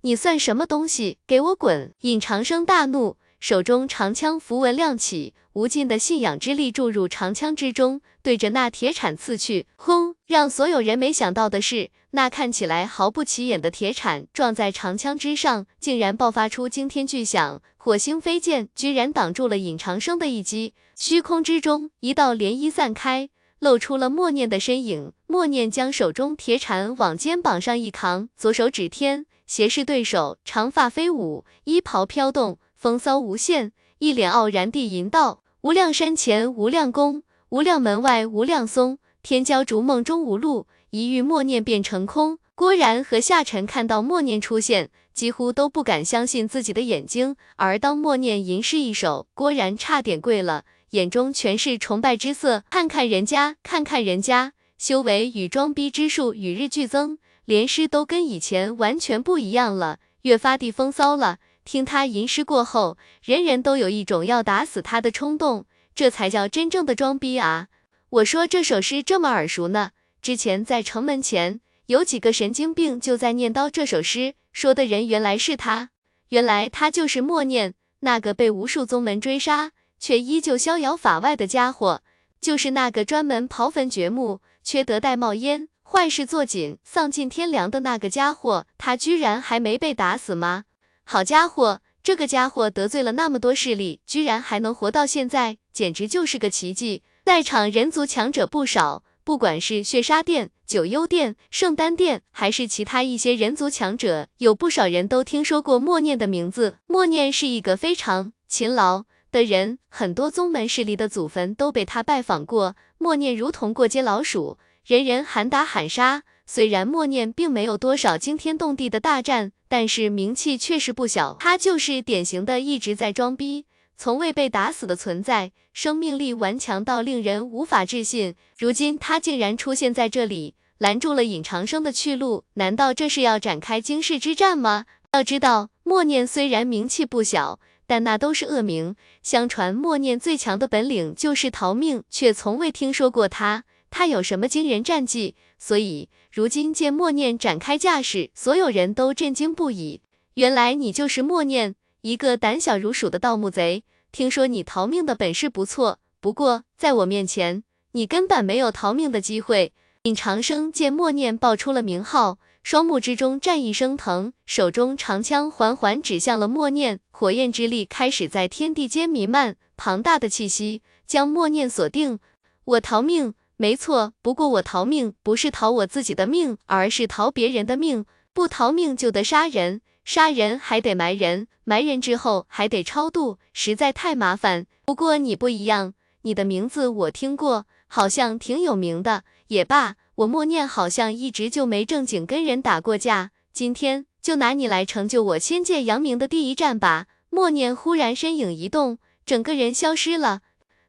你算什么东西？给我滚！尹长生大怒，手中长枪符文亮起，无尽的信仰之力注入长枪之中，对着那铁铲刺去。轰！让所有人没想到的是，那看起来毫不起眼的铁铲撞在长枪之上，竟然爆发出惊天巨响。火星飞剑居然挡住了尹长生的一击，虚空之中一道涟漪散开，露出了默念的身影。默念将手中铁铲往肩膀上一扛，左手指天，斜视对手，长发飞舞，衣袍飘动，风骚无限，一脸傲然地吟道：“无量山前无量宫，无量门外无量松，天骄逐梦中无路，一遇默念便成空。”郭然和夏晨看到默念出现，几乎都不敢相信自己的眼睛。而当默念吟诗一首，郭然差点跪了，眼中全是崇拜之色。看看人家，看看人家，修为与装逼之术与日俱增，连诗都跟以前完全不一样了，越发地风骚了。听他吟诗过后，人人都有一种要打死他的冲动，这才叫真正的装逼啊！我说这首诗这么耳熟呢，之前在城门前。有几个神经病就在念叨这首诗，说的人原来是他，原来他就是默念那个被无数宗门追杀却依旧逍遥法外的家伙，就是那个专门刨坟掘墓、缺德带冒烟、坏事做尽、丧尽天良的那个家伙，他居然还没被打死吗？好家伙，这个家伙得罪了那么多势力，居然还能活到现在，简直就是个奇迹！在场人族强者不少。不管是血杀殿、九幽殿、圣丹殿，还是其他一些人族强者，有不少人都听说过默念的名字。默念是一个非常勤劳的人，很多宗门势力的祖坟都被他拜访过。默念如同过街老鼠，人人喊打喊杀。虽然默念并没有多少惊天动地的大战，但是名气确实不小。他就是典型的一直在装逼。从未被打死的存在，生命力顽强到令人无法置信。如今他竟然出现在这里，拦住了尹长生的去路。难道这是要展开惊世之战吗？要知道，默念虽然名气不小，但那都是恶名。相传默念最强的本领就是逃命，却从未听说过他他有什么惊人战绩。所以如今见默念展开架势，所有人都震惊不已。原来你就是默念。一个胆小如鼠的盗墓贼，听说你逃命的本事不错，不过在我面前，你根本没有逃命的机会。尹长生见默念报出了名号，双目之中战意升腾，手中长枪缓缓指向了默念，火焰之力开始在天地间弥漫，庞大的气息将默念锁定。我逃命，没错，不过我逃命不是逃我自己的命，而是逃别人的命。不逃命就得杀人。杀人还得埋人，埋人之后还得超度，实在太麻烦。不过你不一样，你的名字我听过，好像挺有名的。也罢，我默念好像一直就没正经跟人打过架，今天就拿你来成就我仙界扬名的第一战吧。默念忽然身影一动，整个人消失了。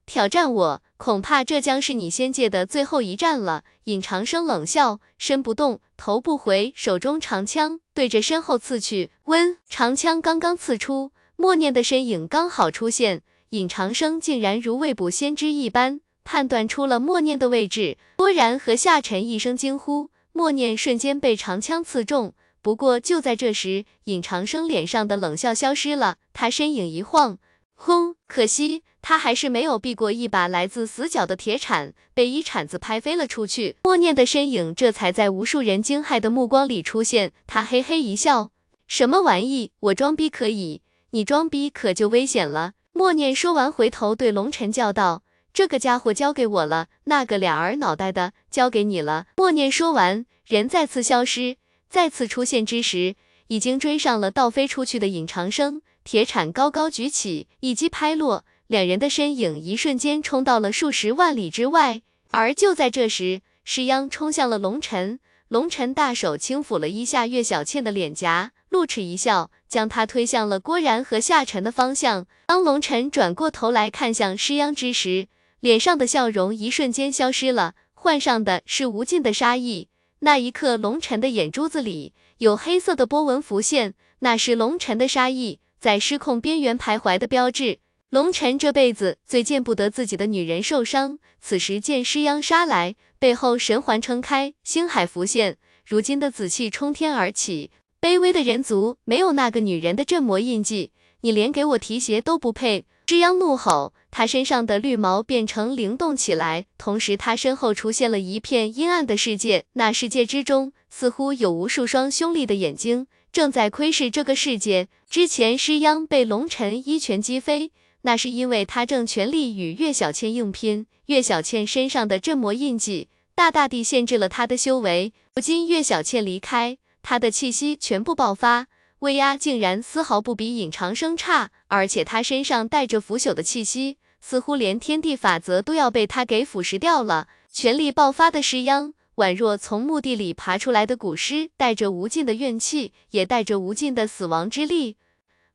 挑战我，恐怕这将是你仙界的最后一战了。尹长生冷笑，身不动。头不回，手中长枪对着身后刺去。温长枪刚刚刺出，默念的身影刚好出现。尹长生竟然如未卜先知一般，判断出了默念的位置。郭然和夏晨一声惊呼，默念瞬间被长枪刺中。不过就在这时，尹长生脸上的冷笑消失了，他身影一晃，轰！可惜。他还是没有避过一把来自死角的铁铲，被一铲子拍飞了出去。默念的身影这才在无数人惊骇的目光里出现。他嘿嘿一笑：“什么玩意？我装逼可以，你装逼可就危险了。”默念说完，回头对龙尘叫道：“这个家伙交给我了，那个俩儿脑袋的交给你了。”默念说完，人再次消失，再次出现之时，已经追上了倒飞出去的尹长生。铁铲高高举起，一击拍落。两人的身影一瞬间冲到了数十万里之外，而就在这时，施央冲向了龙尘。龙尘大手轻抚了一下岳小倩的脸颊，露齿一笑，将她推向了郭然和夏晨的方向。当龙尘转过头来看向施央之时，脸上的笑容一瞬间消失了，换上的是无尽的杀意。那一刻，龙尘的眼珠子里有黑色的波纹浮现，那是龙尘的杀意在失控边缘徘徊的标志。龙尘这辈子最见不得自己的女人受伤，此时见尸央杀来，背后神环撑开，星海浮现，如今的紫气冲天而起。卑微的人族没有那个女人的镇魔印记，你连给我提鞋都不配！尸央怒吼，他身上的绿毛变成灵动起来，同时他身后出现了一片阴暗的世界，那世界之中似乎有无数双凶厉的眼睛。正在窥视这个世界。之前师央被龙尘一拳击飞，那是因为他正全力与岳小倩硬拼，岳小倩身上的镇魔印记大大地限制了他的修为。如今岳小倩离开，他的气息全部爆发，威压竟然丝毫不比尹长生差，而且他身上带着腐朽的气息。似乎连天地法则都要被他给腐蚀掉了。全力爆发的尸殃，宛若从墓地里爬出来的古尸，带着无尽的怨气，也带着无尽的死亡之力。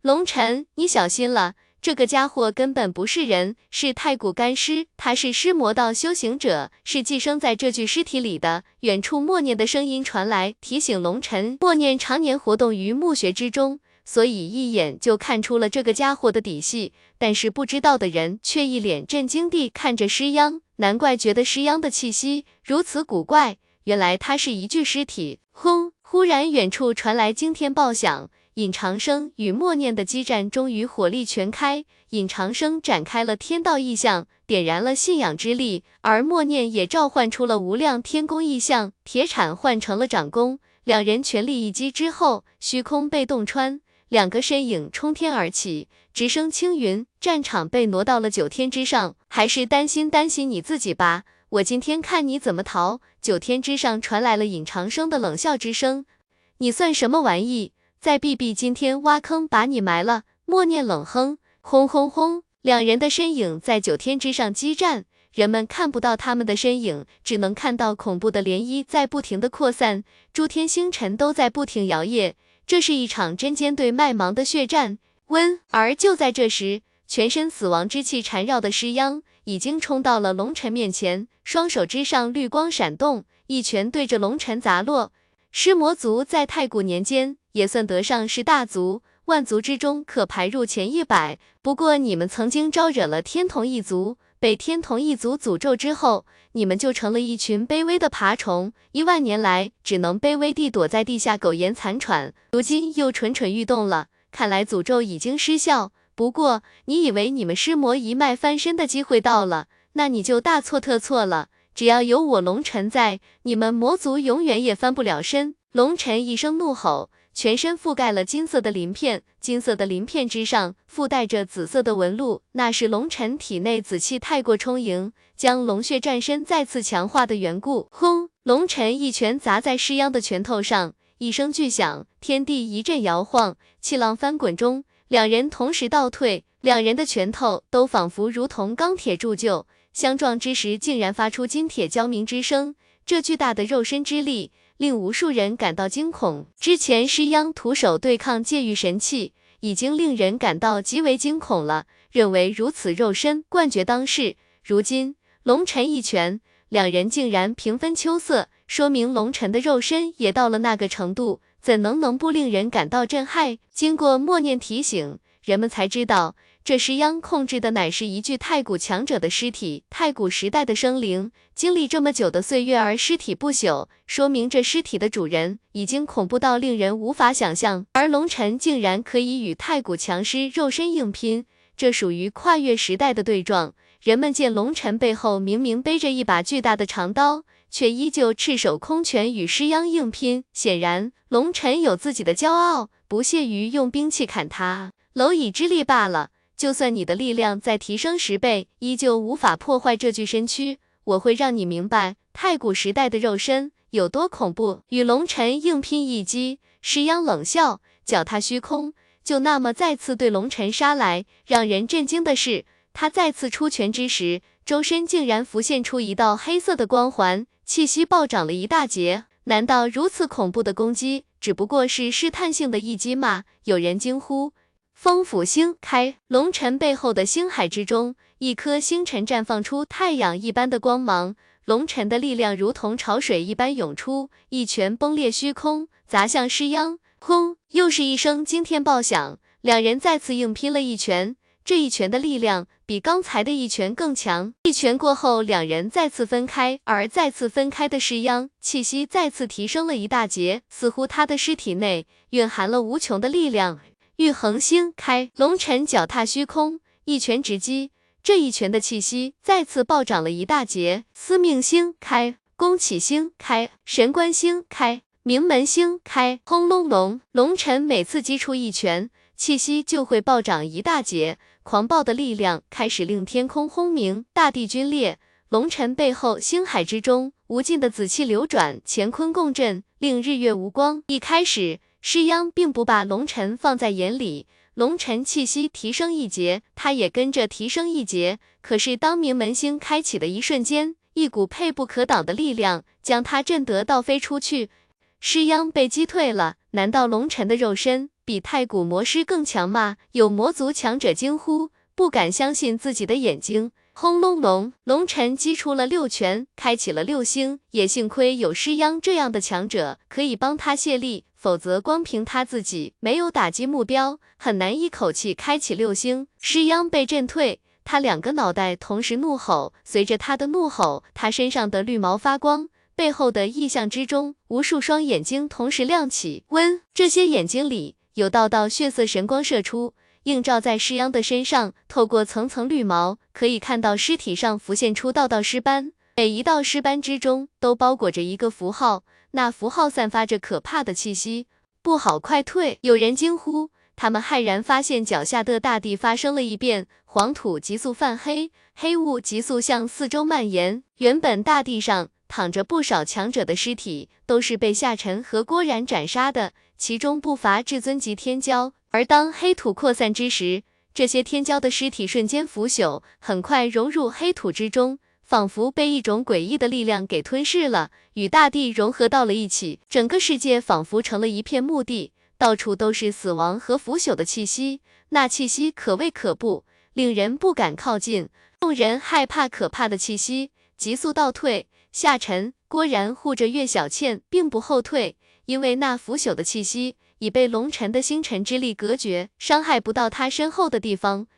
龙尘，你小心了，这个家伙根本不是人，是太古干尸，他是尸魔道修行者，是寄生在这具尸体里的。远处默念的声音传来，提醒龙尘，默念常年活动于墓穴之中。所以一眼就看出了这个家伙的底细，但是不知道的人却一脸震惊地看着尸央，难怪觉得尸央的气息如此古怪，原来他是一具尸体。轰！忽然远处传来惊天爆响，尹长生与默念的激战终于火力全开，尹长生展开了天道异象，点燃了信仰之力，而默念也召唤出了无量天宫异象，铁铲换成了掌弓，两人全力一击之后，虚空被洞穿。两个身影冲天而起，直升青云，战场被挪到了九天之上。还是担心担心你自己吧，我今天看你怎么逃。九天之上传来了尹长生的冷笑之声，你算什么玩意？再避避，今天挖坑把你埋了。默念冷哼，轰轰轰，两人的身影在九天之上激战，人们看不到他们的身影，只能看到恐怖的涟漪在不停的扩散，诸天星辰都在不停摇曳。这是一场针尖对麦芒的血战。温，而就在这时，全身死亡之气缠绕的尸殃已经冲到了龙尘面前，双手之上绿光闪动，一拳对着龙尘砸落。尸魔族在太古年间也算得上是大族，万族之中可排入前一百。不过你们曾经招惹了天童一族。被天童一族诅咒之后，你们就成了一群卑微的爬虫，一万年来只能卑微地躲在地下苟延残喘，如今又蠢蠢欲动了。看来诅咒已经失效。不过你以为你们尸魔一脉翻身的机会到了，那你就大错特错了。只要有我龙尘在，你们魔族永远也翻不了身。龙尘一声怒吼。全身覆盖了金色的鳞片，金色的鳞片之上附带着紫色的纹路，那是龙尘体内紫气太过充盈，将龙血战身再次强化的缘故。轰！龙尘一拳砸在尸央的拳头上，一声巨响，天地一阵摇晃，气浪翻滚中，两人同时倒退，两人的拳头都仿佛如同钢铁铸就，相撞之时竟然发出金铁交鸣之声，这巨大的肉身之力。令无数人感到惊恐。之前施央徒手对抗界域神器，已经令人感到极为惊恐了，认为如此肉身冠绝当世。如今龙尘一拳，两人竟然平分秋色，说明龙尘的肉身也到了那个程度，怎能能不令人感到震撼？经过默念提醒，人们才知道。这尸央控制的乃是一具太古强者的尸体，太古时代的生灵，经历这么久的岁月而尸体不朽，说明这尸体的主人已经恐怖到令人无法想象。而龙尘竟然可以与太古强尸肉身硬拼，这属于跨越时代的对撞。人们见龙尘背后明明背着一把巨大的长刀，却依旧赤手空拳与尸央硬拼，显然龙尘有自己的骄傲，不屑于用兵器砍他，蝼蚁之力罢了。就算你的力量再提升十倍，依旧无法破坏这具身躯。我会让你明白太古时代的肉身有多恐怖。与龙尘硬拼一击，石央冷笑，脚踏虚空，就那么再次对龙尘杀来。让人震惊的是，他再次出拳之时，周身竟然浮现出一道黑色的光环，气息暴涨了一大截。难道如此恐怖的攻击只不过是试探性的一击吗？有人惊呼。风府星开，龙尘背后的星海之中，一颗星辰绽放出太阳一般的光芒。龙尘的力量如同潮水一般涌出，一拳崩裂虚空，砸向尸央。轰！又是一声惊天爆响，两人再次硬拼了一拳。这一拳的力量比刚才的一拳更强。一拳过后，两人再次分开，而再次分开的尸央气息再次提升了一大截，似乎他的尸体内蕴含了无穷的力量。玉衡星开，龙尘脚踏虚空，一拳直击。这一拳的气息再次暴涨了一大截。司命星开，宫启星开，神官星开，名门星开，轰隆隆，龙尘每次击出一拳，气息就会暴涨一大截，狂暴的力量开始令天空轰鸣，大地龟裂。龙尘背后星海之中，无尽的紫气流转，乾坤共振，令日月无光。一开始，施央并不把龙尘放在眼里，龙尘气息提升一截，他也跟着提升一截。可是当明门星开启的一瞬间，一股沛不可挡的力量将他震得倒飞出去。师央被击退了，难道龙尘的肉身比太古魔师更强吗？有魔族强者惊呼，不敢相信自己的眼睛。轰隆隆，龙尘击出了六拳，开启了六星。也幸亏有师央这样的强者可以帮他卸力，否则光凭他自己没有打击目标，很难一口气开启六星。师央被震退，他两个脑袋同时怒吼，随着他的怒吼，他身上的绿毛发光。背后的异象之中，无数双眼睛同时亮起。温，这些眼睛里有道道血色神光射出，映照在师央的身上。透过层层绿毛，可以看到尸体上浮现出道道尸斑，每一道尸斑之中都包裹着一个符号，那符号散发着可怕的气息。不好，快退！有人惊呼。他们骇然发现脚下的大地发生了异变，黄土急速泛黑，黑雾急速向四周蔓延。原本大地上。躺着不少强者的尸体，都是被夏晨和郭然斩杀的，其中不乏至尊级天骄。而当黑土扩散之时，这些天骄的尸体瞬间腐朽，很快融入黑土之中，仿佛被一种诡异的力量给吞噬了，与大地融合到了一起。整个世界仿佛成了一片墓地，到处都是死亡和腐朽的气息，那气息可畏可怖，令人不敢靠近。众人害怕可怕的气息，急速倒退。夏晨、郭然护着岳小倩，并不后退，因为那腐朽的气息已被龙尘的星辰之力隔绝，伤害不到他身后的地方。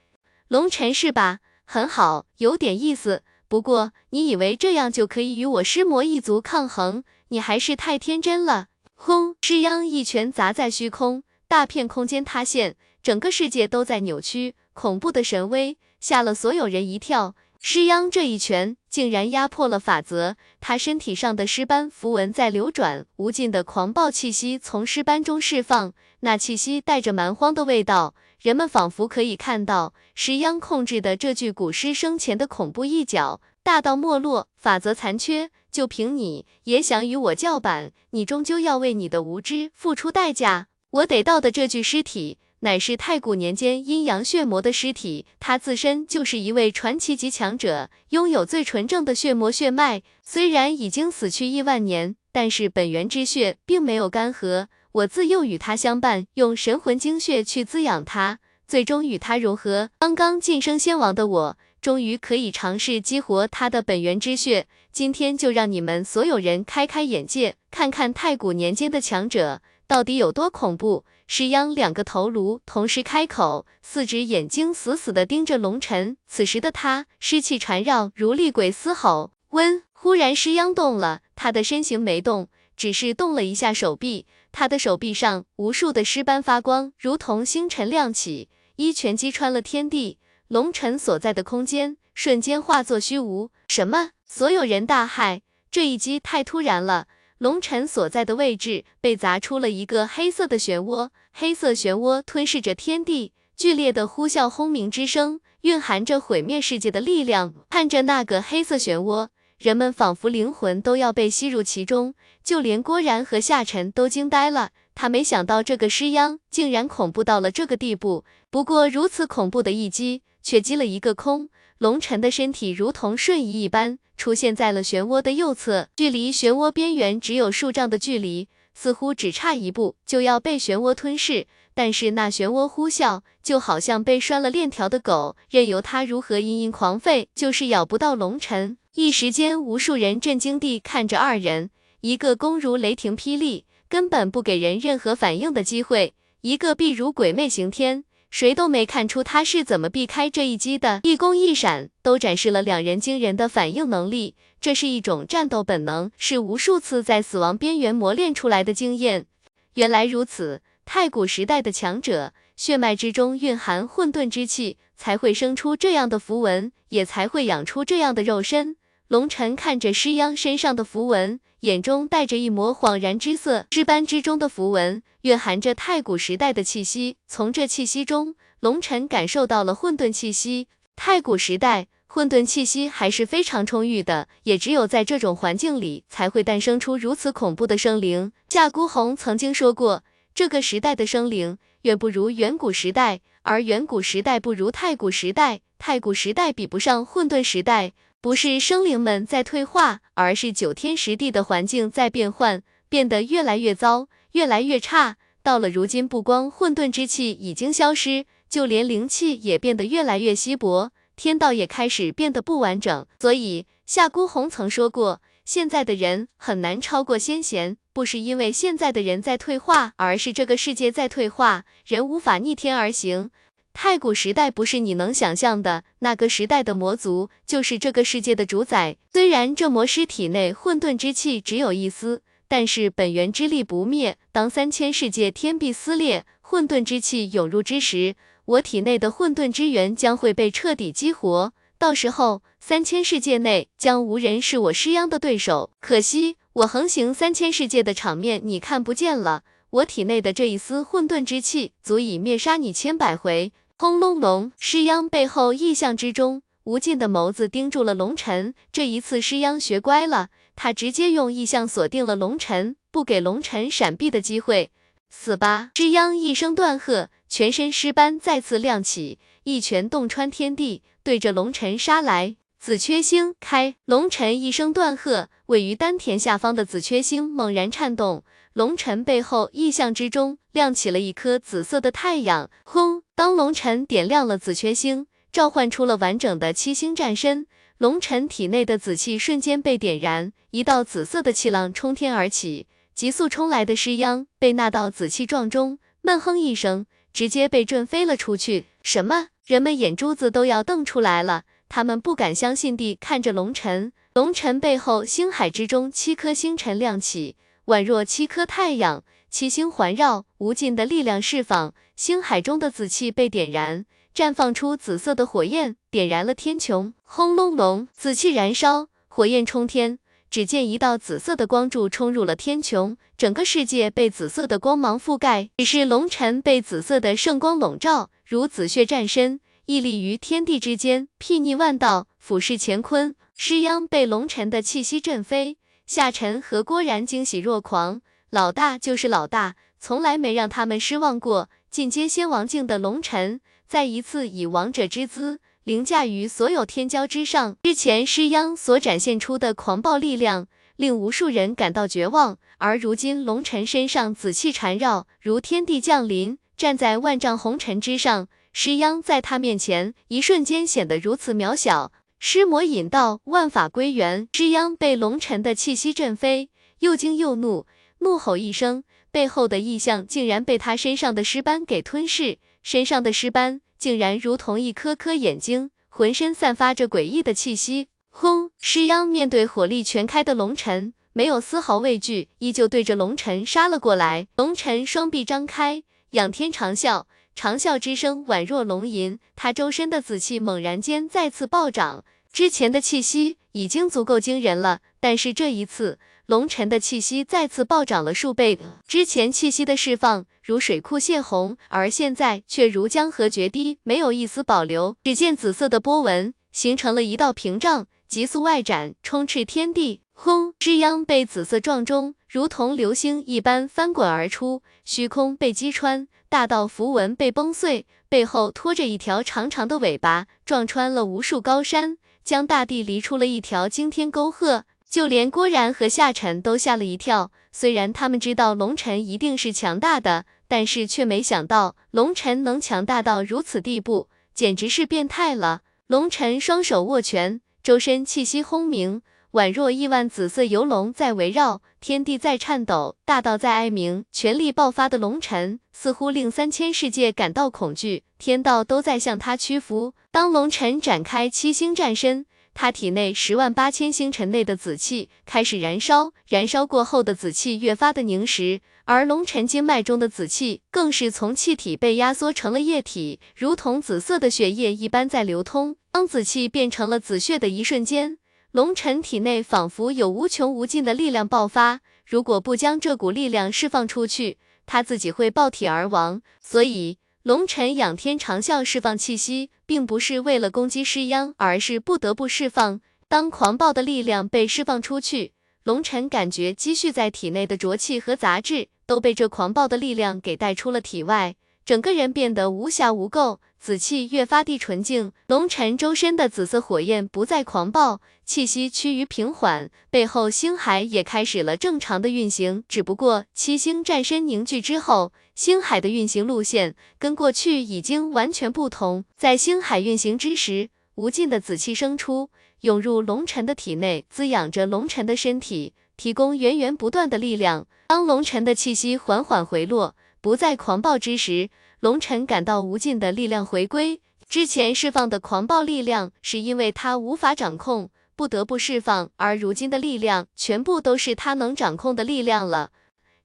龙尘是吧？很好，有点意思。不过你以为这样就可以与我尸魔一族抗衡？你还是太天真了。轰！师央一拳砸在虚空，大片空间塌陷，整个世界都在扭曲，恐怖的神威吓了所有人一跳。师央这一拳。竟然压破了法则，他身体上的尸斑符文在流转，无尽的狂暴气息从尸斑中释放，那气息带着蛮荒的味道，人们仿佛可以看到石央控制的这具古尸生前的恐怖一角。大道没落，法则残缺，就凭你也想与我叫板？你终究要为你的无知付出代价。我得到的这具尸体。乃是太古年间阴阳血魔的尸体，他自身就是一位传奇级强者，拥有最纯正的血魔血脉。虽然已经死去亿万年，但是本源之血并没有干涸。我自幼与他相伴，用神魂精血去滋养他，最终与他融合。刚刚晋升仙王的我，终于可以尝试激活他的本源之血。今天就让你们所有人开开眼界，看看太古年间的强者到底有多恐怖。石央两个头颅同时开口，四只眼睛死死地盯着龙尘。此时的他尸气缠绕，如厉鬼嘶吼。温，忽然石央动了，他的身形没动，只是动了一下手臂。他的手臂上无数的尸斑发光，如同星辰亮起，一拳击穿了天地。龙尘所在的空间瞬间化作虚无。什么？所有人大骇，这一击太突然了。龙尘所在的位置被砸出了一个黑色的漩涡，黑色漩涡吞噬着天地，剧烈的呼啸轰鸣之声蕴含着毁灭世界的力量。看着那个黑色漩涡，人们仿佛灵魂都要被吸入其中，就连郭然和夏晨都惊呆了。他没想到这个尸殃竟然恐怖到了这个地步。不过如此恐怖的一击，却击了一个空。龙尘的身体如同瞬移一般。出现在了漩涡的右侧，距离漩涡边缘只有数丈的距离，似乎只差一步就要被漩涡吞噬。但是那漩涡呼啸，就好像被拴了链条的狗，任由它如何嘤嘤狂吠，就是咬不到龙尘。一时间，无数人震惊地看着二人，一个攻如雷霆霹雳，根本不给人任何反应的机会；一个避如鬼魅刑天。谁都没看出他是怎么避开这一击的，一攻一闪都展示了两人惊人的反应能力。这是一种战斗本能，是无数次在死亡边缘磨练出来的经验。原来如此，太古时代的强者血脉之中蕴含混沌之气，才会生出这样的符文，也才会养出这样的肉身。龙晨看着尸央身上的符文，眼中带着一抹恍然之色。尸斑之中的符文蕴含着太古时代的气息，从这气息中，龙晨感受到了混沌气息。太古时代。混沌气息还是非常充裕的，也只有在这种环境里，才会诞生出如此恐怖的生灵。夏孤鸿曾经说过，这个时代的生灵远不如远古时代，而远古时代不如太古时代，太古时代比不上混沌时代。不是生灵们在退化，而是九天十地的环境在变换，变得越来越糟，越来越差。到了如今，不光混沌之气已经消失，就连灵气也变得越来越稀薄。天道也开始变得不完整，所以夏孤鸿曾说过，现在的人很难超过先贤，不是因为现在的人在退化，而是这个世界在退化，人无法逆天而行。太古时代不是你能想象的，那个时代的魔族就是这个世界的主宰。虽然这魔师体内混沌之气只有一丝，但是本源之力不灭。当三千世界天地撕裂，混沌之气涌入之时。我体内的混沌之源将会被彻底激活，到时候三千世界内将无人是我尸央的对手。可惜我横行三千世界的场面你看不见了，我体内的这一丝混沌之气足以灭杀你千百回。轰隆隆，尸央背后异象之中，无尽的眸子盯住了龙尘。这一次尸央学乖了，他直接用异象锁定了龙尘，不给龙尘闪避的机会。死吧！尸央一声断喝。全身尸斑再次亮起，一拳洞穿天地，对着龙尘杀来。紫缺星开！龙尘一声断喝，位于丹田下方的紫缺星猛然颤动，龙尘背后异象之中亮起了一颗紫色的太阳。轰！当龙尘点亮了紫缺星，召唤出了完整的七星战身，龙尘体内的紫气瞬间被点燃，一道紫色的气浪冲天而起，急速冲来的尸殃被那道紫气撞中，闷哼一声。直接被震飞了出去。什么？人们眼珠子都要瞪出来了，他们不敢相信地看着龙尘。龙尘背后，星海之中七颗星辰亮起，宛若七颗太阳，七星环绕，无尽的力量释放。星海中的紫气被点燃，绽放出紫色的火焰，点燃了天穹。轰隆隆，紫气燃烧，火焰冲天。只见一道紫色的光柱冲入了天穹，整个世界被紫色的光芒覆盖。只是龙尘被紫色的圣光笼罩，如紫血战身，屹立于天地之间，睥睨万道，俯视乾坤。尸央被龙尘的气息震飞，夏晨和郭然惊喜若狂。老大就是老大，从来没让他们失望过。进阶仙王境的龙尘，再一次以王者之姿。凌驾于所有天骄之上。之前尸央所展现出的狂暴力量，令无数人感到绝望。而如今龙尘身上紫气缠绕，如天地降临，站在万丈红尘之上。尸央在他面前，一瞬间显得如此渺小。尸魔引道，万法归元。尸央被龙尘的气息震飞，又惊又怒，怒吼一声，背后的异象竟然被他身上的尸斑给吞噬，身上的尸斑。竟然如同一颗颗眼睛，浑身散发着诡异的气息。轰！尸央面对火力全开的龙尘，没有丝毫畏惧，依旧对着龙尘杀了过来。龙尘双臂张开，仰天长啸，长啸之声宛若龙吟。他周身的紫气猛然间再次暴涨，之前的气息已经足够惊人了，但是这一次。龙尘的气息再次暴涨了数倍，之前气息的释放如水库泄洪，而现在却如江河决堤，没有一丝保留。只见紫色的波纹形成了一道屏障，急速外展，充斥天地。轰！之央被紫色撞中，如同流星一般翻滚而出，虚空被击穿，大道符文被崩碎，背后拖着一条长长的尾巴，撞穿了无数高山，将大地犁出了一条惊天沟壑。就连郭然和夏晨都吓了一跳，虽然他们知道龙尘一定是强大的，但是却没想到龙尘能强大到如此地步，简直是变态了。龙尘双手握拳，周身气息轰鸣，宛若亿万紫色游龙在围绕，天地在颤抖，大道在哀鸣。全力爆发的龙尘似乎令三千世界感到恐惧，天道都在向他屈服。当龙尘展开七星战身。他体内十万八千星辰内的紫气开始燃烧，燃烧过后的紫气越发的凝实，而龙尘经脉中的紫气更是从气体被压缩成了液体，如同紫色的血液一般在流通。当紫气变成了紫血的一瞬间，龙晨体内仿佛有无穷无尽的力量爆发，如果不将这股力量释放出去，他自己会爆体而亡。所以，龙晨仰天长啸释放气息，并不是为了攻击尸央，而是不得不释放。当狂暴的力量被释放出去，龙晨感觉积蓄在体内的浊气和杂质都被这狂暴的力量给带出了体外。整个人变得无瑕无垢，紫气越发地纯净。龙尘周身的紫色火焰不再狂暴，气息趋于平缓，背后星海也开始了正常的运行。只不过七星战身凝聚之后，星海的运行路线跟过去已经完全不同。在星海运行之时，无尽的紫气生出，涌入龙尘的体内，滋养着龙尘的身体，提供源源不断的力量。当龙尘的气息缓缓回落。不再狂暴之时，龙尘感到无尽的力量回归。之前释放的狂暴力量，是因为他无法掌控，不得不释放；而如今的力量，全部都是他能掌控的力量了。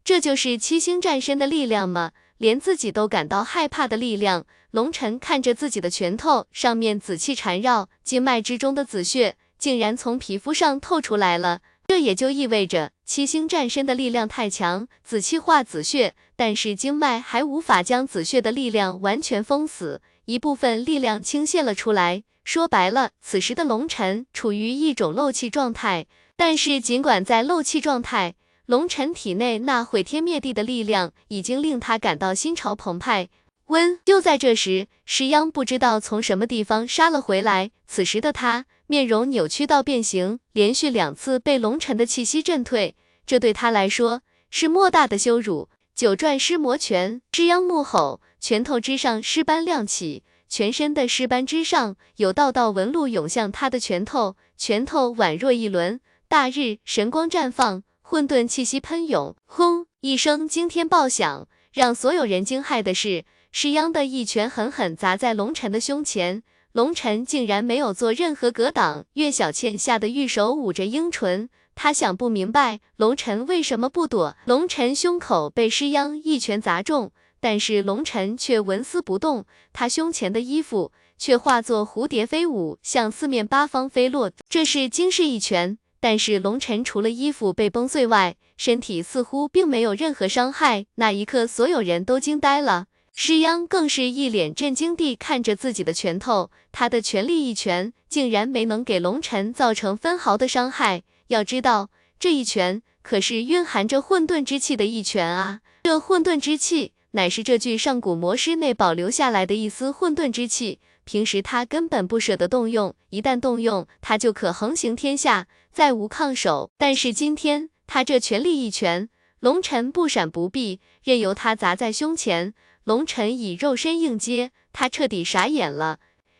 这就是七星战身的力量吗？连自己都感到害怕的力量。龙尘看着自己的拳头，上面紫气缠绕，经脉之中的紫血竟然从皮肤上透出来了。这也就意味着七星战身的力量太强，紫气化紫血，但是经脉还无法将紫血的力量完全封死，一部分力量倾泻了出来。说白了，此时的龙尘处于一种漏气状态。但是尽管在漏气状态，龙尘体内那毁天灭地的力量已经令他感到心潮澎湃。温，就在这时，石央不知道从什么地方杀了回来。此时的他。面容扭曲到变形，连续两次被龙尘的气息震退，这对他来说是莫大的羞辱。九转尸魔拳，之央怒吼，拳头之上尸斑亮起，全身的尸斑之上有道道纹路涌向他的拳头，拳头宛若一轮大日，神光绽放，混沌气息喷涌。轰！一声惊天爆响，让所有人惊骇的是，石央的一拳狠狠砸在龙尘的胸前。龙晨竟然没有做任何格挡，岳小倩吓得玉手捂着樱唇，她想不明白龙晨为什么不躲。龙晨胸口被施央一拳砸中，但是龙晨却纹丝不动，他胸前的衣服却化作蝴蝶飞舞，向四面八方飞落。这是惊世一拳，但是龙晨除了衣服被崩碎外，身体似乎并没有任何伤害。那一刻，所有人都惊呆了。施央更是一脸震惊地看着自己的拳头，他的全力一拳竟然没能给龙尘造成分毫的伤害。要知道，这一拳可是蕴含着混沌之气的一拳啊！这混沌之气乃是这具上古魔尸内保留下来的一丝混沌之气，平时他根本不舍得动用，一旦动用，他就可横行天下，再无抗手。但是今天，他这全力一拳，龙尘不闪不避，任由他砸在胸前。龙尘以肉身应接，他彻底傻眼了。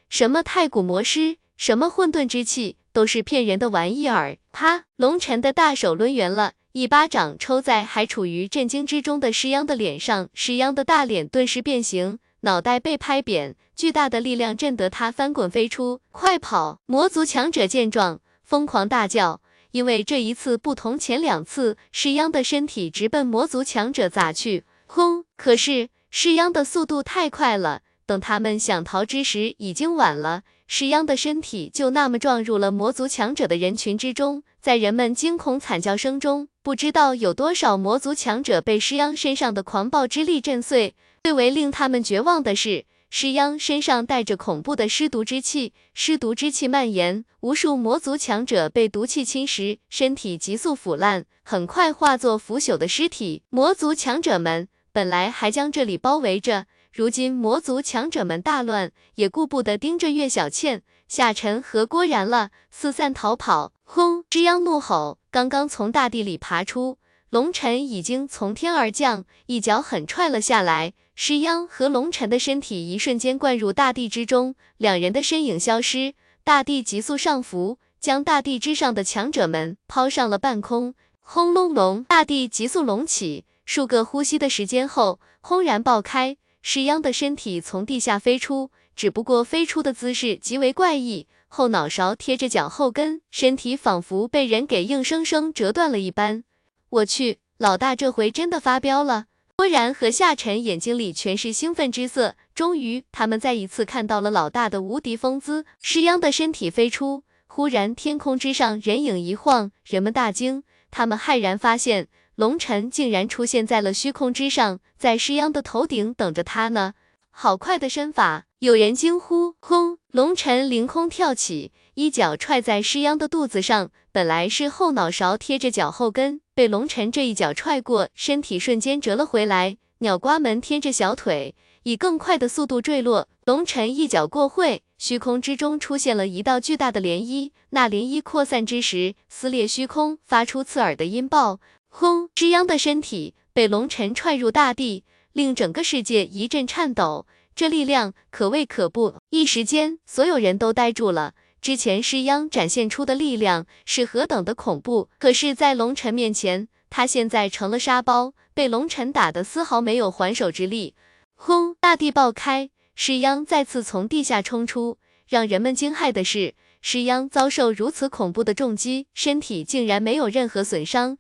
什么太古魔师，什么混沌之气，都是骗人的玩意儿！啪！龙尘的大手抡圆了，一巴掌抽在还处于震惊之中的石央的脸上，石央的大脸顿时变形，脑袋被拍扁，巨大的力量震得他翻滚飞出。快跑！魔族强者见状，疯狂大叫，因为这一次不同前两次，石央的身体直奔魔族强者砸去。轰！可是。石央的速度太快了，等他们想逃之时，已经晚了。石央的身体就那么撞入了魔族强者的人群之中，在人们惊恐惨叫声中，不知道有多少魔族强者被石央身上的狂暴之力震碎。最为令他们绝望的是，石央身上带着恐怖的尸毒之气，尸毒之气蔓延，无数魔族强者被毒气侵蚀，身体急速腐烂，很快化作腐朽的尸体。魔族强者们。本来还将这里包围着，如今魔族强者们大乱，也顾不得盯着岳小倩、夏晨和郭然了，四散逃跑。轰！之央怒吼，刚刚从大地里爬出，龙尘已经从天而降，一脚狠踹了下来。石央和龙尘的身体一瞬间灌入大地之中，两人的身影消失，大地急速上浮，将大地之上的强者们抛上了半空。轰隆隆，大地急速隆起。数个呼吸的时间后，轰然爆开，石央的身体从地下飞出，只不过飞出的姿势极为怪异，后脑勺贴着脚后跟，身体仿佛被人给硬生生折断了一般。我去，老大这回真的发飙了！郭然和夏晨眼睛里全是兴奋之色，终于他们再一次看到了老大的无敌风姿。石央的身体飞出。忽然天空之上人影一晃，人们大惊，他们骇然发现龙尘竟然出现在了虚空之上，在施央的头顶等着他呢。好快的身法！有人惊呼。轰！龙尘凌空跳起，一脚踹在施央的肚子上。本来是后脑勺贴着脚后跟，被龙尘这一脚踹过，身体瞬间折了回来。鸟瓜门贴着小腿，以更快的速度坠落。龙尘一脚过会。虚空之中出现了一道巨大的涟漪，那涟漪扩散之时，撕裂虚空，发出刺耳的音爆。轰！之央的身体被龙尘踹入大地，令整个世界一阵颤抖。这力量可谓可怖，一时间所有人都呆住了。之前施央展现出的力量是何等的恐怖，可是，在龙尘面前，他现在成了沙包，被龙尘打得丝毫没有还手之力。轰！大地爆开。施央再次从地下冲出，让人们惊骇的是，施央遭受如此恐怖的重击，身体竟然没有任何损伤。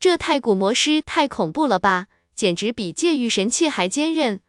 这太古魔师太恐怖了吧，简直比界域神器还坚韧。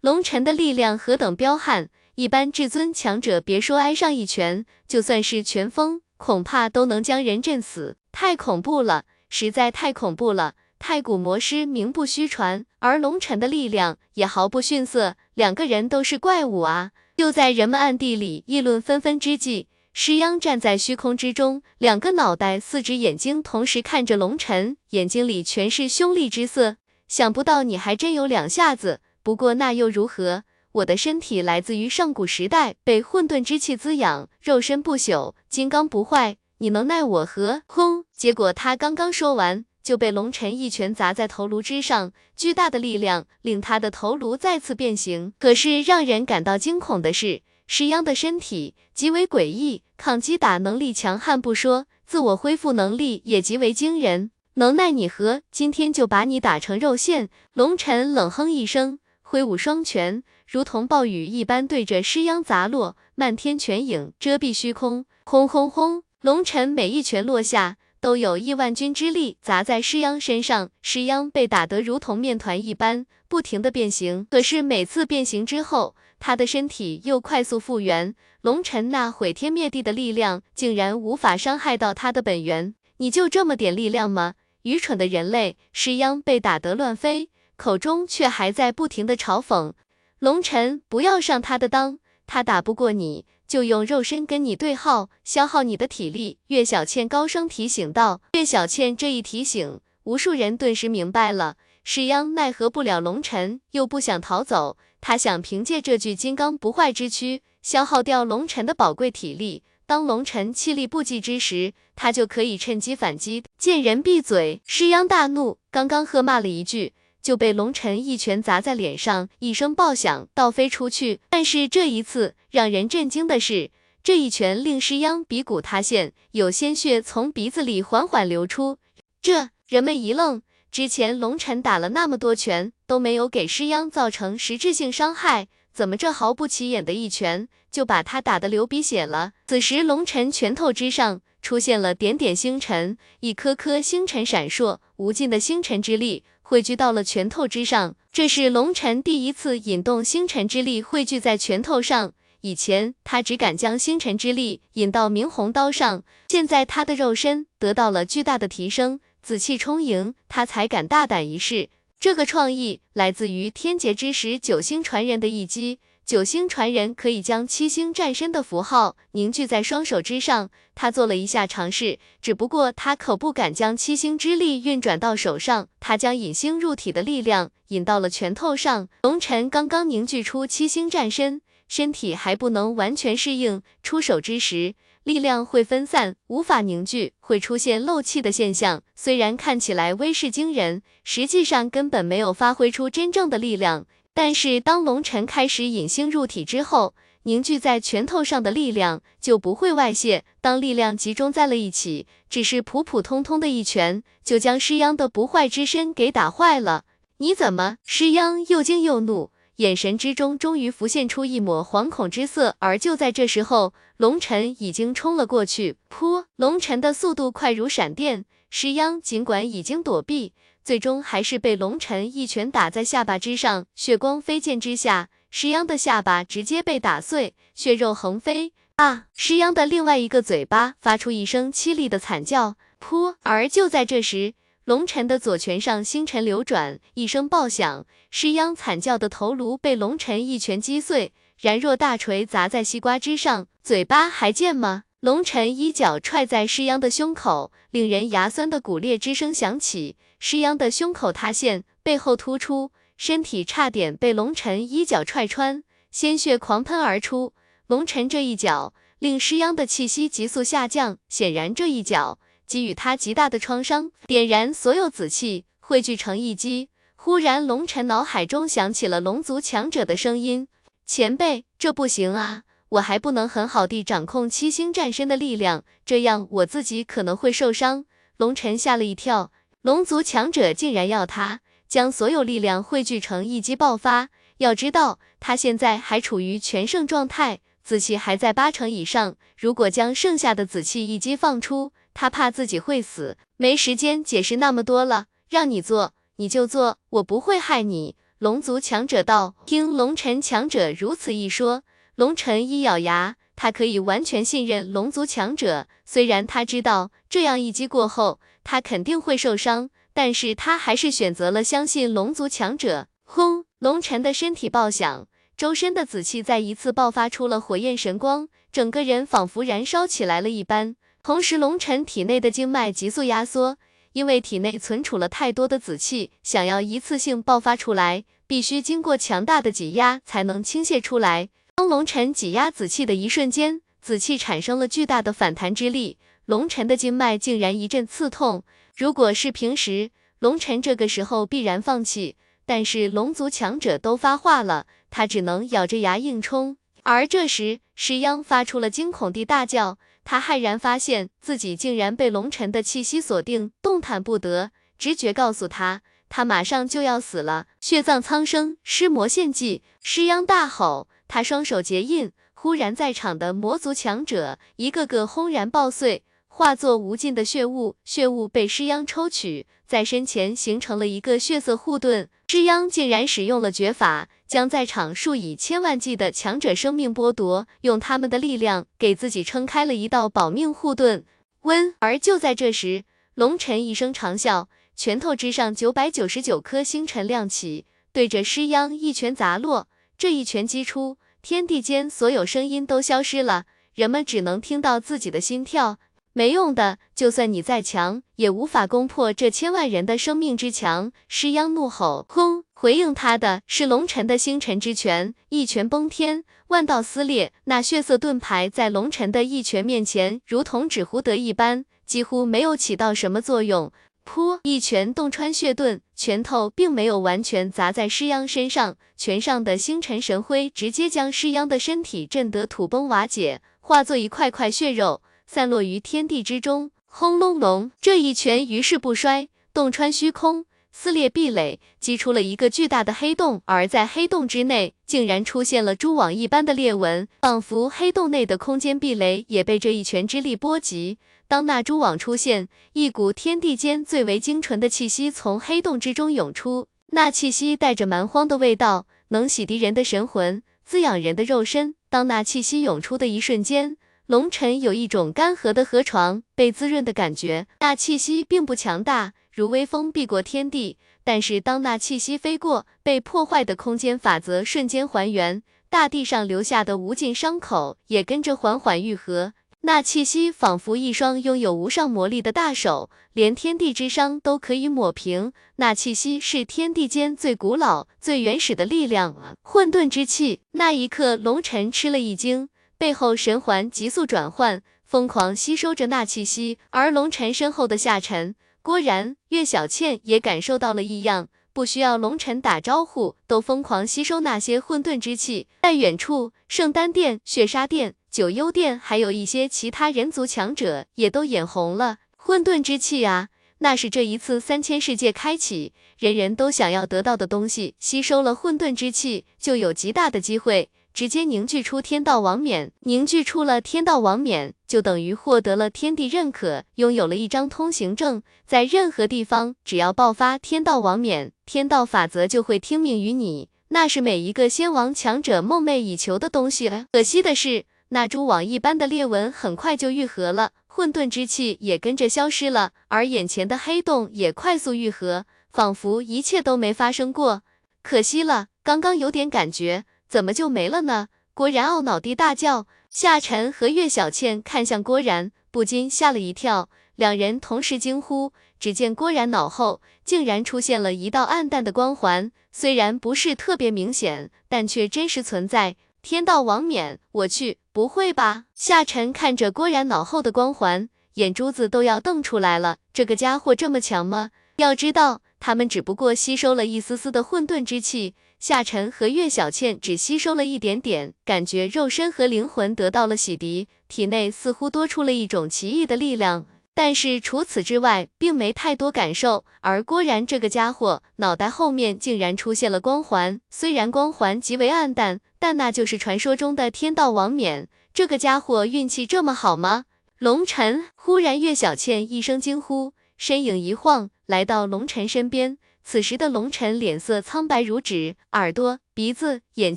龙尘的力量何等彪悍，一般至尊强者别说挨上一拳，就算是拳风，恐怕都能将人震死。太恐怖了，实在太恐怖了。太古魔师名不虚传，而龙尘的力量也毫不逊色，两个人都是怪物啊！就在人们暗地里议论纷纷之际，施央站在虚空之中，两个脑袋、四只眼睛同时看着龙尘，眼睛里全是凶厉之色。想不到你还真有两下。子，不过那又如何？我的身体来自于上古时代，被混沌之气滋养，肉身不朽，金刚不坏，你能奈我何？轰！结果他刚刚说完。就被龙尘一拳砸在头颅之上，巨大的力量令他的头颅再次变形。可是让人感到惊恐的是，石央的身体极为诡异，抗击打能力强悍不说，自我恢复能力也极为惊人。能奈你何？今天就把你打成肉馅！龙尘冷哼一声，挥舞双拳，如同暴雨一般对着施央砸落，漫天拳影遮蔽虚空，轰轰轰！龙尘每一拳落下。都有亿万钧之力砸在施央身上，施央被打得如同面团一般，不停的变形。可是每次变形之后，他的身体又快速复原。龙尘那毁天灭地的力量，竟然无法伤害到他的本源。你就这么点力量吗？愚蠢的人类！施央被打得乱飞，口中却还在不停的嘲讽龙尘，不要上他的当，他打不过你。就用肉身跟你对号，消耗你的体力。岳小倩高声提醒道。岳小倩这一提醒，无数人顿时明白了。石央奈何不了龙尘，又不想逃走，他想凭借这具金刚不坏之躯，消耗掉龙尘的宝贵体力。当龙尘气力不济之时，他就可以趁机反击。见人闭嘴！石央大怒，刚刚喝骂了一句。就被龙尘一拳砸在脸上，一声爆响，倒飞出去。但是这一次让人震惊的是，这一拳令施央鼻骨塌陷，有鲜血从鼻子里缓缓流出。这人们一愣，之前龙尘打了那么多拳，都没有给施央造成实质性伤害，怎么这毫不起眼的一拳就把他打得流鼻血了？此时龙尘拳头之上出现了点点星辰，一颗颗星辰闪烁，无尽的星辰之力。汇聚到了拳头之上，这是龙尘第一次引动星辰之力汇聚在拳头上。以前他只敢将星辰之力引到明红刀上，现在他的肉身得到了巨大的提升，紫气充盈，他才敢大胆一试。这个创意来自于天劫之时九星传人的一击。九星传人可以将七星战身的符号凝聚在双手之上，他做了一下尝试，只不过他可不敢将七星之力运转到手上，他将引星入体的力量引到了拳头上。龙尘刚刚凝聚出七星战身，身体还不能完全适应，出手之时力量会分散，无法凝聚，会出现漏气的现象。虽然看起来威势惊人，实际上根本没有发挥出真正的力量。但是当龙尘开始引星入体之后，凝聚在拳头上的力量就不会外泄。当力量集中在了一起，只是普普通通的一拳，就将施央的不坏之身给打坏了。你怎么？施央又惊又怒，眼神之中终于浮现出一抹惶恐之色。而就在这时候，龙尘已经冲了过去。噗！龙尘的速度快如闪电，施央尽管已经躲避。最终还是被龙尘一拳打在下巴之上，血光飞溅之下，石央的下巴直接被打碎，血肉横飞。啊！石央的另外一个嘴巴发出一声凄厉的惨叫，噗！而就在这时，龙尘的左拳上星辰流转，一声爆响，石央惨叫的头颅被龙尘一拳击碎，然若大锤砸在西瓜之上。嘴巴还贱吗？龙尘一脚踹在施央的胸口，令人牙酸的骨裂之声响起，施央的胸口塌陷，背后突出，身体差点被龙尘一脚踹穿，鲜血狂喷而出。龙尘这一脚令施央的气息急速下降，显然这一脚给予他极大的创伤，点燃所有紫气，汇聚成一击。忽然，龙尘脑海中响起了龙族强者的声音：“前辈，这不行啊，我还不能很好地掌控七星战身的力量，这样我自己可能会受伤。”龙尘吓了一跳，龙族强者竟然要他将所有力量汇聚成一击爆发。要知道，他现在还处于全盛状态。紫气还在八成以上，如果将剩下的紫气一击放出，他怕自己会死，没时间解释那么多了。让你做你就做，我不会害你。龙族强者道。听龙尘强者如此一说，龙尘一咬牙，他可以完全信任龙族强者。虽然他知道这样一击过后，他肯定会受伤，但是他还是选择了相信龙族强者。轰！龙尘的身体爆响。周身的紫气再一次爆发出了火焰神光，整个人仿佛燃烧起来了一般。同时，龙尘体内的经脉急速压缩，因为体内存储了太多的紫气，想要一次性爆发出来，必须经过强大的挤压才能倾泻出来。当龙尘挤压紫气的一瞬间，紫气产生了巨大的反弹之力，龙尘的经脉竟然一阵刺痛。如果是平时，龙尘这个时候必然放弃。但是龙族强者都发话了，他只能咬着牙硬冲。而这时，石央发出了惊恐的大叫，他骇然发现自己竟然被龙尘的气息锁定，动弹不得。直觉告诉他，他马上就要死了。血葬苍生，尸魔献祭！尸央大吼，他双手结印，忽然在场的魔族强者一个个轰然爆碎。化作无尽的血雾，血雾被尸央抽取，在身前形成了一个血色护盾。尸央竟然使用了绝法，将在场数以千万计的强者生命剥夺，用他们的力量给自己撑开了一道保命护盾。温！而就在这时，龙尘一声长啸，拳头之上九百九十九颗星辰亮起，对着施央一拳砸落。这一拳击出，天地间所有声音都消失了，人们只能听到自己的心跳。没用的，就算你再强，也无法攻破这千万人的生命之墙。施央怒吼，轰！回应他的是龙尘的星辰之拳，一拳崩天，万道撕裂。那血色盾牌在龙尘的一拳面前，如同纸糊得一般，几乎没有起到什么作用。噗！一拳洞穿血盾，拳头并没有完全砸在施央身上，拳上的星辰神辉直接将施央的身体震得土崩瓦解，化作一块块血肉。散落于天地之中，轰隆隆，这一拳余势不衰，洞穿虚空，撕裂壁垒，击出了一个巨大的黑洞。而在黑洞之内，竟然出现了蛛网一般的裂纹，仿佛黑洞内的空间壁垒也被这一拳之力波及。当那蛛网出现，一股天地间最为精纯的气息从黑洞之中涌出，那气息带着蛮荒的味道，能洗涤人的神魂，滋养人的肉身。当那气息涌出的一瞬间，龙尘有一种干涸的河床被滋润的感觉，那气息并不强大，如微风避过天地。但是当那气息飞过，被破坏的空间法则瞬间还原，大地上留下的无尽伤口也跟着缓缓愈合。那气息仿佛一双拥有无上魔力的大手，连天地之伤都可以抹平。那气息是天地间最古老、最原始的力量——混沌之气。那一刻，龙尘吃了一惊。背后神环急速转换，疯狂吸收着那气息，而龙尘身后的下沉、郭然、岳小倩也感受到了异样，不需要龙尘打招呼，都疯狂吸收那些混沌之气。在远处，圣丹殿、血杀殿、九幽殿，还有一些其他人族强者也都眼红了。混沌之气啊，那是这一次三千世界开启，人人都想要得到的东西。吸收了混沌之气，就有极大的机会。直接凝聚出天道王冕，凝聚出了天道王冕，就等于获得了天地认可，拥有了一张通行证，在任何地方，只要爆发天道王冕，天道法则就会听命于你，那是每一个仙王强者梦寐以求的东西了。可惜的是，那蛛网一般的裂纹很快就愈合了，混沌之气也跟着消失了，而眼前的黑洞也快速愈合，仿佛一切都没发生过。可惜了，刚刚有点感觉，怎么就没了呢？郭然懊恼地大叫。夏晨和岳小倩看向郭然，不禁吓了一跳，两人同时惊呼。只见郭然脑后竟然出现了一道暗淡的光环，虽然不是特别明显，但却真实存在。天道王冕，我去，不会吧？夏晨看着郭然脑后的光环，眼珠子都要瞪出来了。这个家伙这么强吗？要知道，他们只不过吸收了一丝丝的混沌之气。夏晨和岳小倩只吸收了一点点，感觉肉身和灵魂得到了洗涤，体内似乎多出了一种奇异的力量，但是除此之外，并没太多感受。而郭然这个家伙，脑袋后面竟然出现了光环，虽然光环极为暗淡，但那就是传说中的天道王冕。这个家伙运气这么好吗？龙尘，忽然岳小倩一声惊呼，身影一晃，来到龙尘身边。此时的龙尘脸色苍白如纸，耳朵、鼻子、眼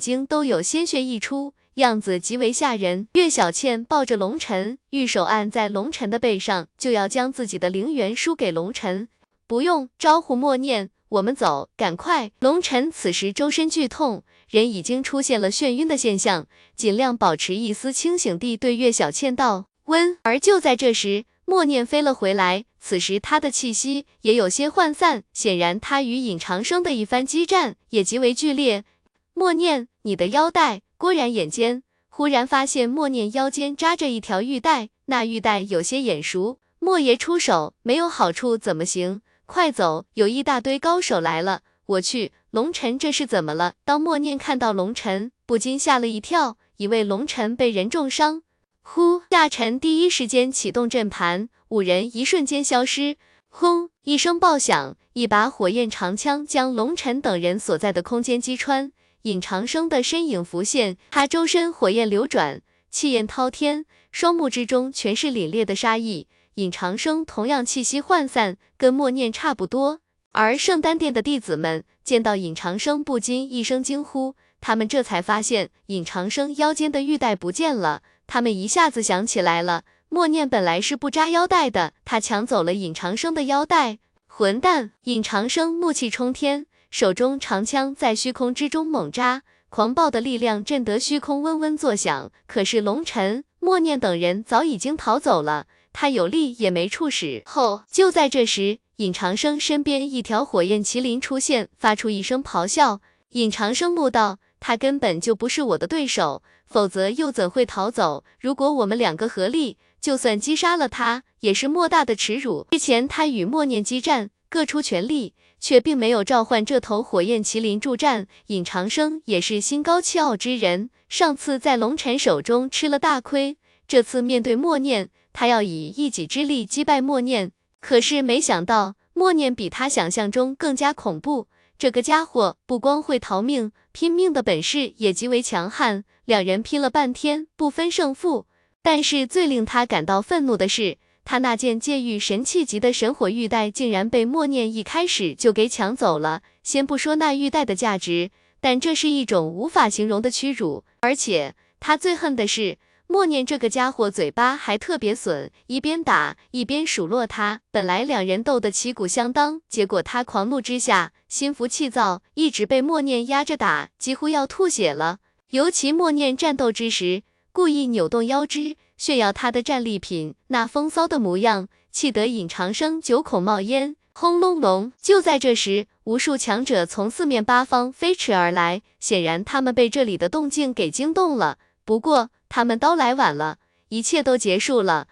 睛都有鲜血溢出，样子极为吓人。岳小倩抱着龙尘，玉手按在龙尘的背上，就要将自己的灵元输给龙尘。不用招呼默念，我们走，赶快！龙尘此时周身剧痛，人已经出现了眩晕的现象，尽量保持一丝清醒地对岳小倩道：“温。”而就在这时，默念飞了回来。此时他的气息也有些涣散，显然他与尹长生的一番激战也极为剧烈。默念，你的腰带。郭然眼尖，忽然发现默念腰间扎着一条玉带，那玉带有些眼熟。莫爷出手没有好处怎么行？快走，有一大堆高手来了。我去，龙尘这是怎么了？当默念看到龙尘，不禁吓了一跳，以为龙尘被人重伤。呼，夏晨第一时间启动阵盘。五人一瞬间消失，轰一声爆响，一把火焰长枪将龙尘等人所在的空间击穿。尹长生的身影浮现，他周身火焰流转，气焰滔天，双目之中全是凛冽的杀意。尹长生同样气息涣散，跟默念差不多。而圣丹殿的弟子们见到尹长生，不禁一声惊呼，他们这才发现尹长生腰间的玉带不见了，他们一下子想起来了。默念本来是不扎腰带的，他抢走了尹长生的腰带，混蛋！尹长生怒气冲天，手中长枪在虚空之中猛扎，狂暴的力量震得虚空嗡嗡作响。可是龙尘、默念等人早已经逃走了，他有力也没处使。后就在这时，尹长生身边一条火焰麒麟出现，发出一声咆哮。尹长生怒道：“他根本就不是我的对手，否则又怎会逃走？如果我们两个合力……”就算击杀了他，也是莫大的耻辱。之前他与默念激战，各出全力，却并没有召唤这头火焰麒麟助战。尹长生也是心高气傲之人，上次在龙尘手中吃了大亏，这次面对默念，他要以一己之力击败默念。可是没想到，默念比他想象中更加恐怖。这个家伙不光会逃命，拼命的本事也极为强悍。两人拼了半天，不分胜负。但是最令他感到愤怒的是，他那件戒欲神器级的神火玉带竟然被默念一开始就给抢走了。先不说那玉带的价值，但这是一种无法形容的屈辱。而且他最恨的是，默念这个家伙嘴巴还特别损，一边打一边数落他。本来两人斗得旗鼓相当，结果他狂怒之下，心浮气躁，一直被默念压着打，几乎要吐血了。尤其默念战斗之时。故意扭动腰肢，炫耀他的战利品，那风骚的模样，气得尹长生九孔冒烟。轰隆隆！就在这时，无数强者从四面八方飞驰而来，显然他们被这里的动静给惊动了。不过他们都来晚了，一切都结束了。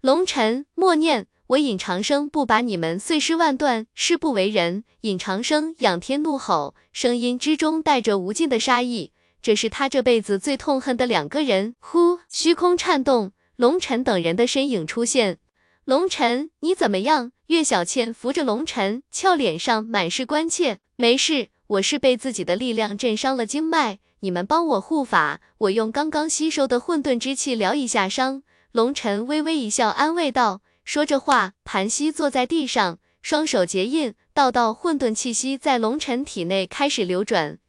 龙尘，默念，我尹长生不把你们碎尸万段，誓不为人！尹长生仰天怒吼，声音之中带着无尽的杀意。这是他这辈子最痛恨的两个人。呼，虚空颤动，龙尘等人的身影出现。龙尘，你怎么样？岳小倩扶着龙尘，俏脸上满是关切。没事，我是被自己的力量震伤了经脉，你们帮我护法，我用刚刚吸收的混沌之气疗一下伤。龙尘微微一笑，安慰道。说着话，盘膝坐在地上，双手结印，道道混沌气息在龙尘体内开始流转。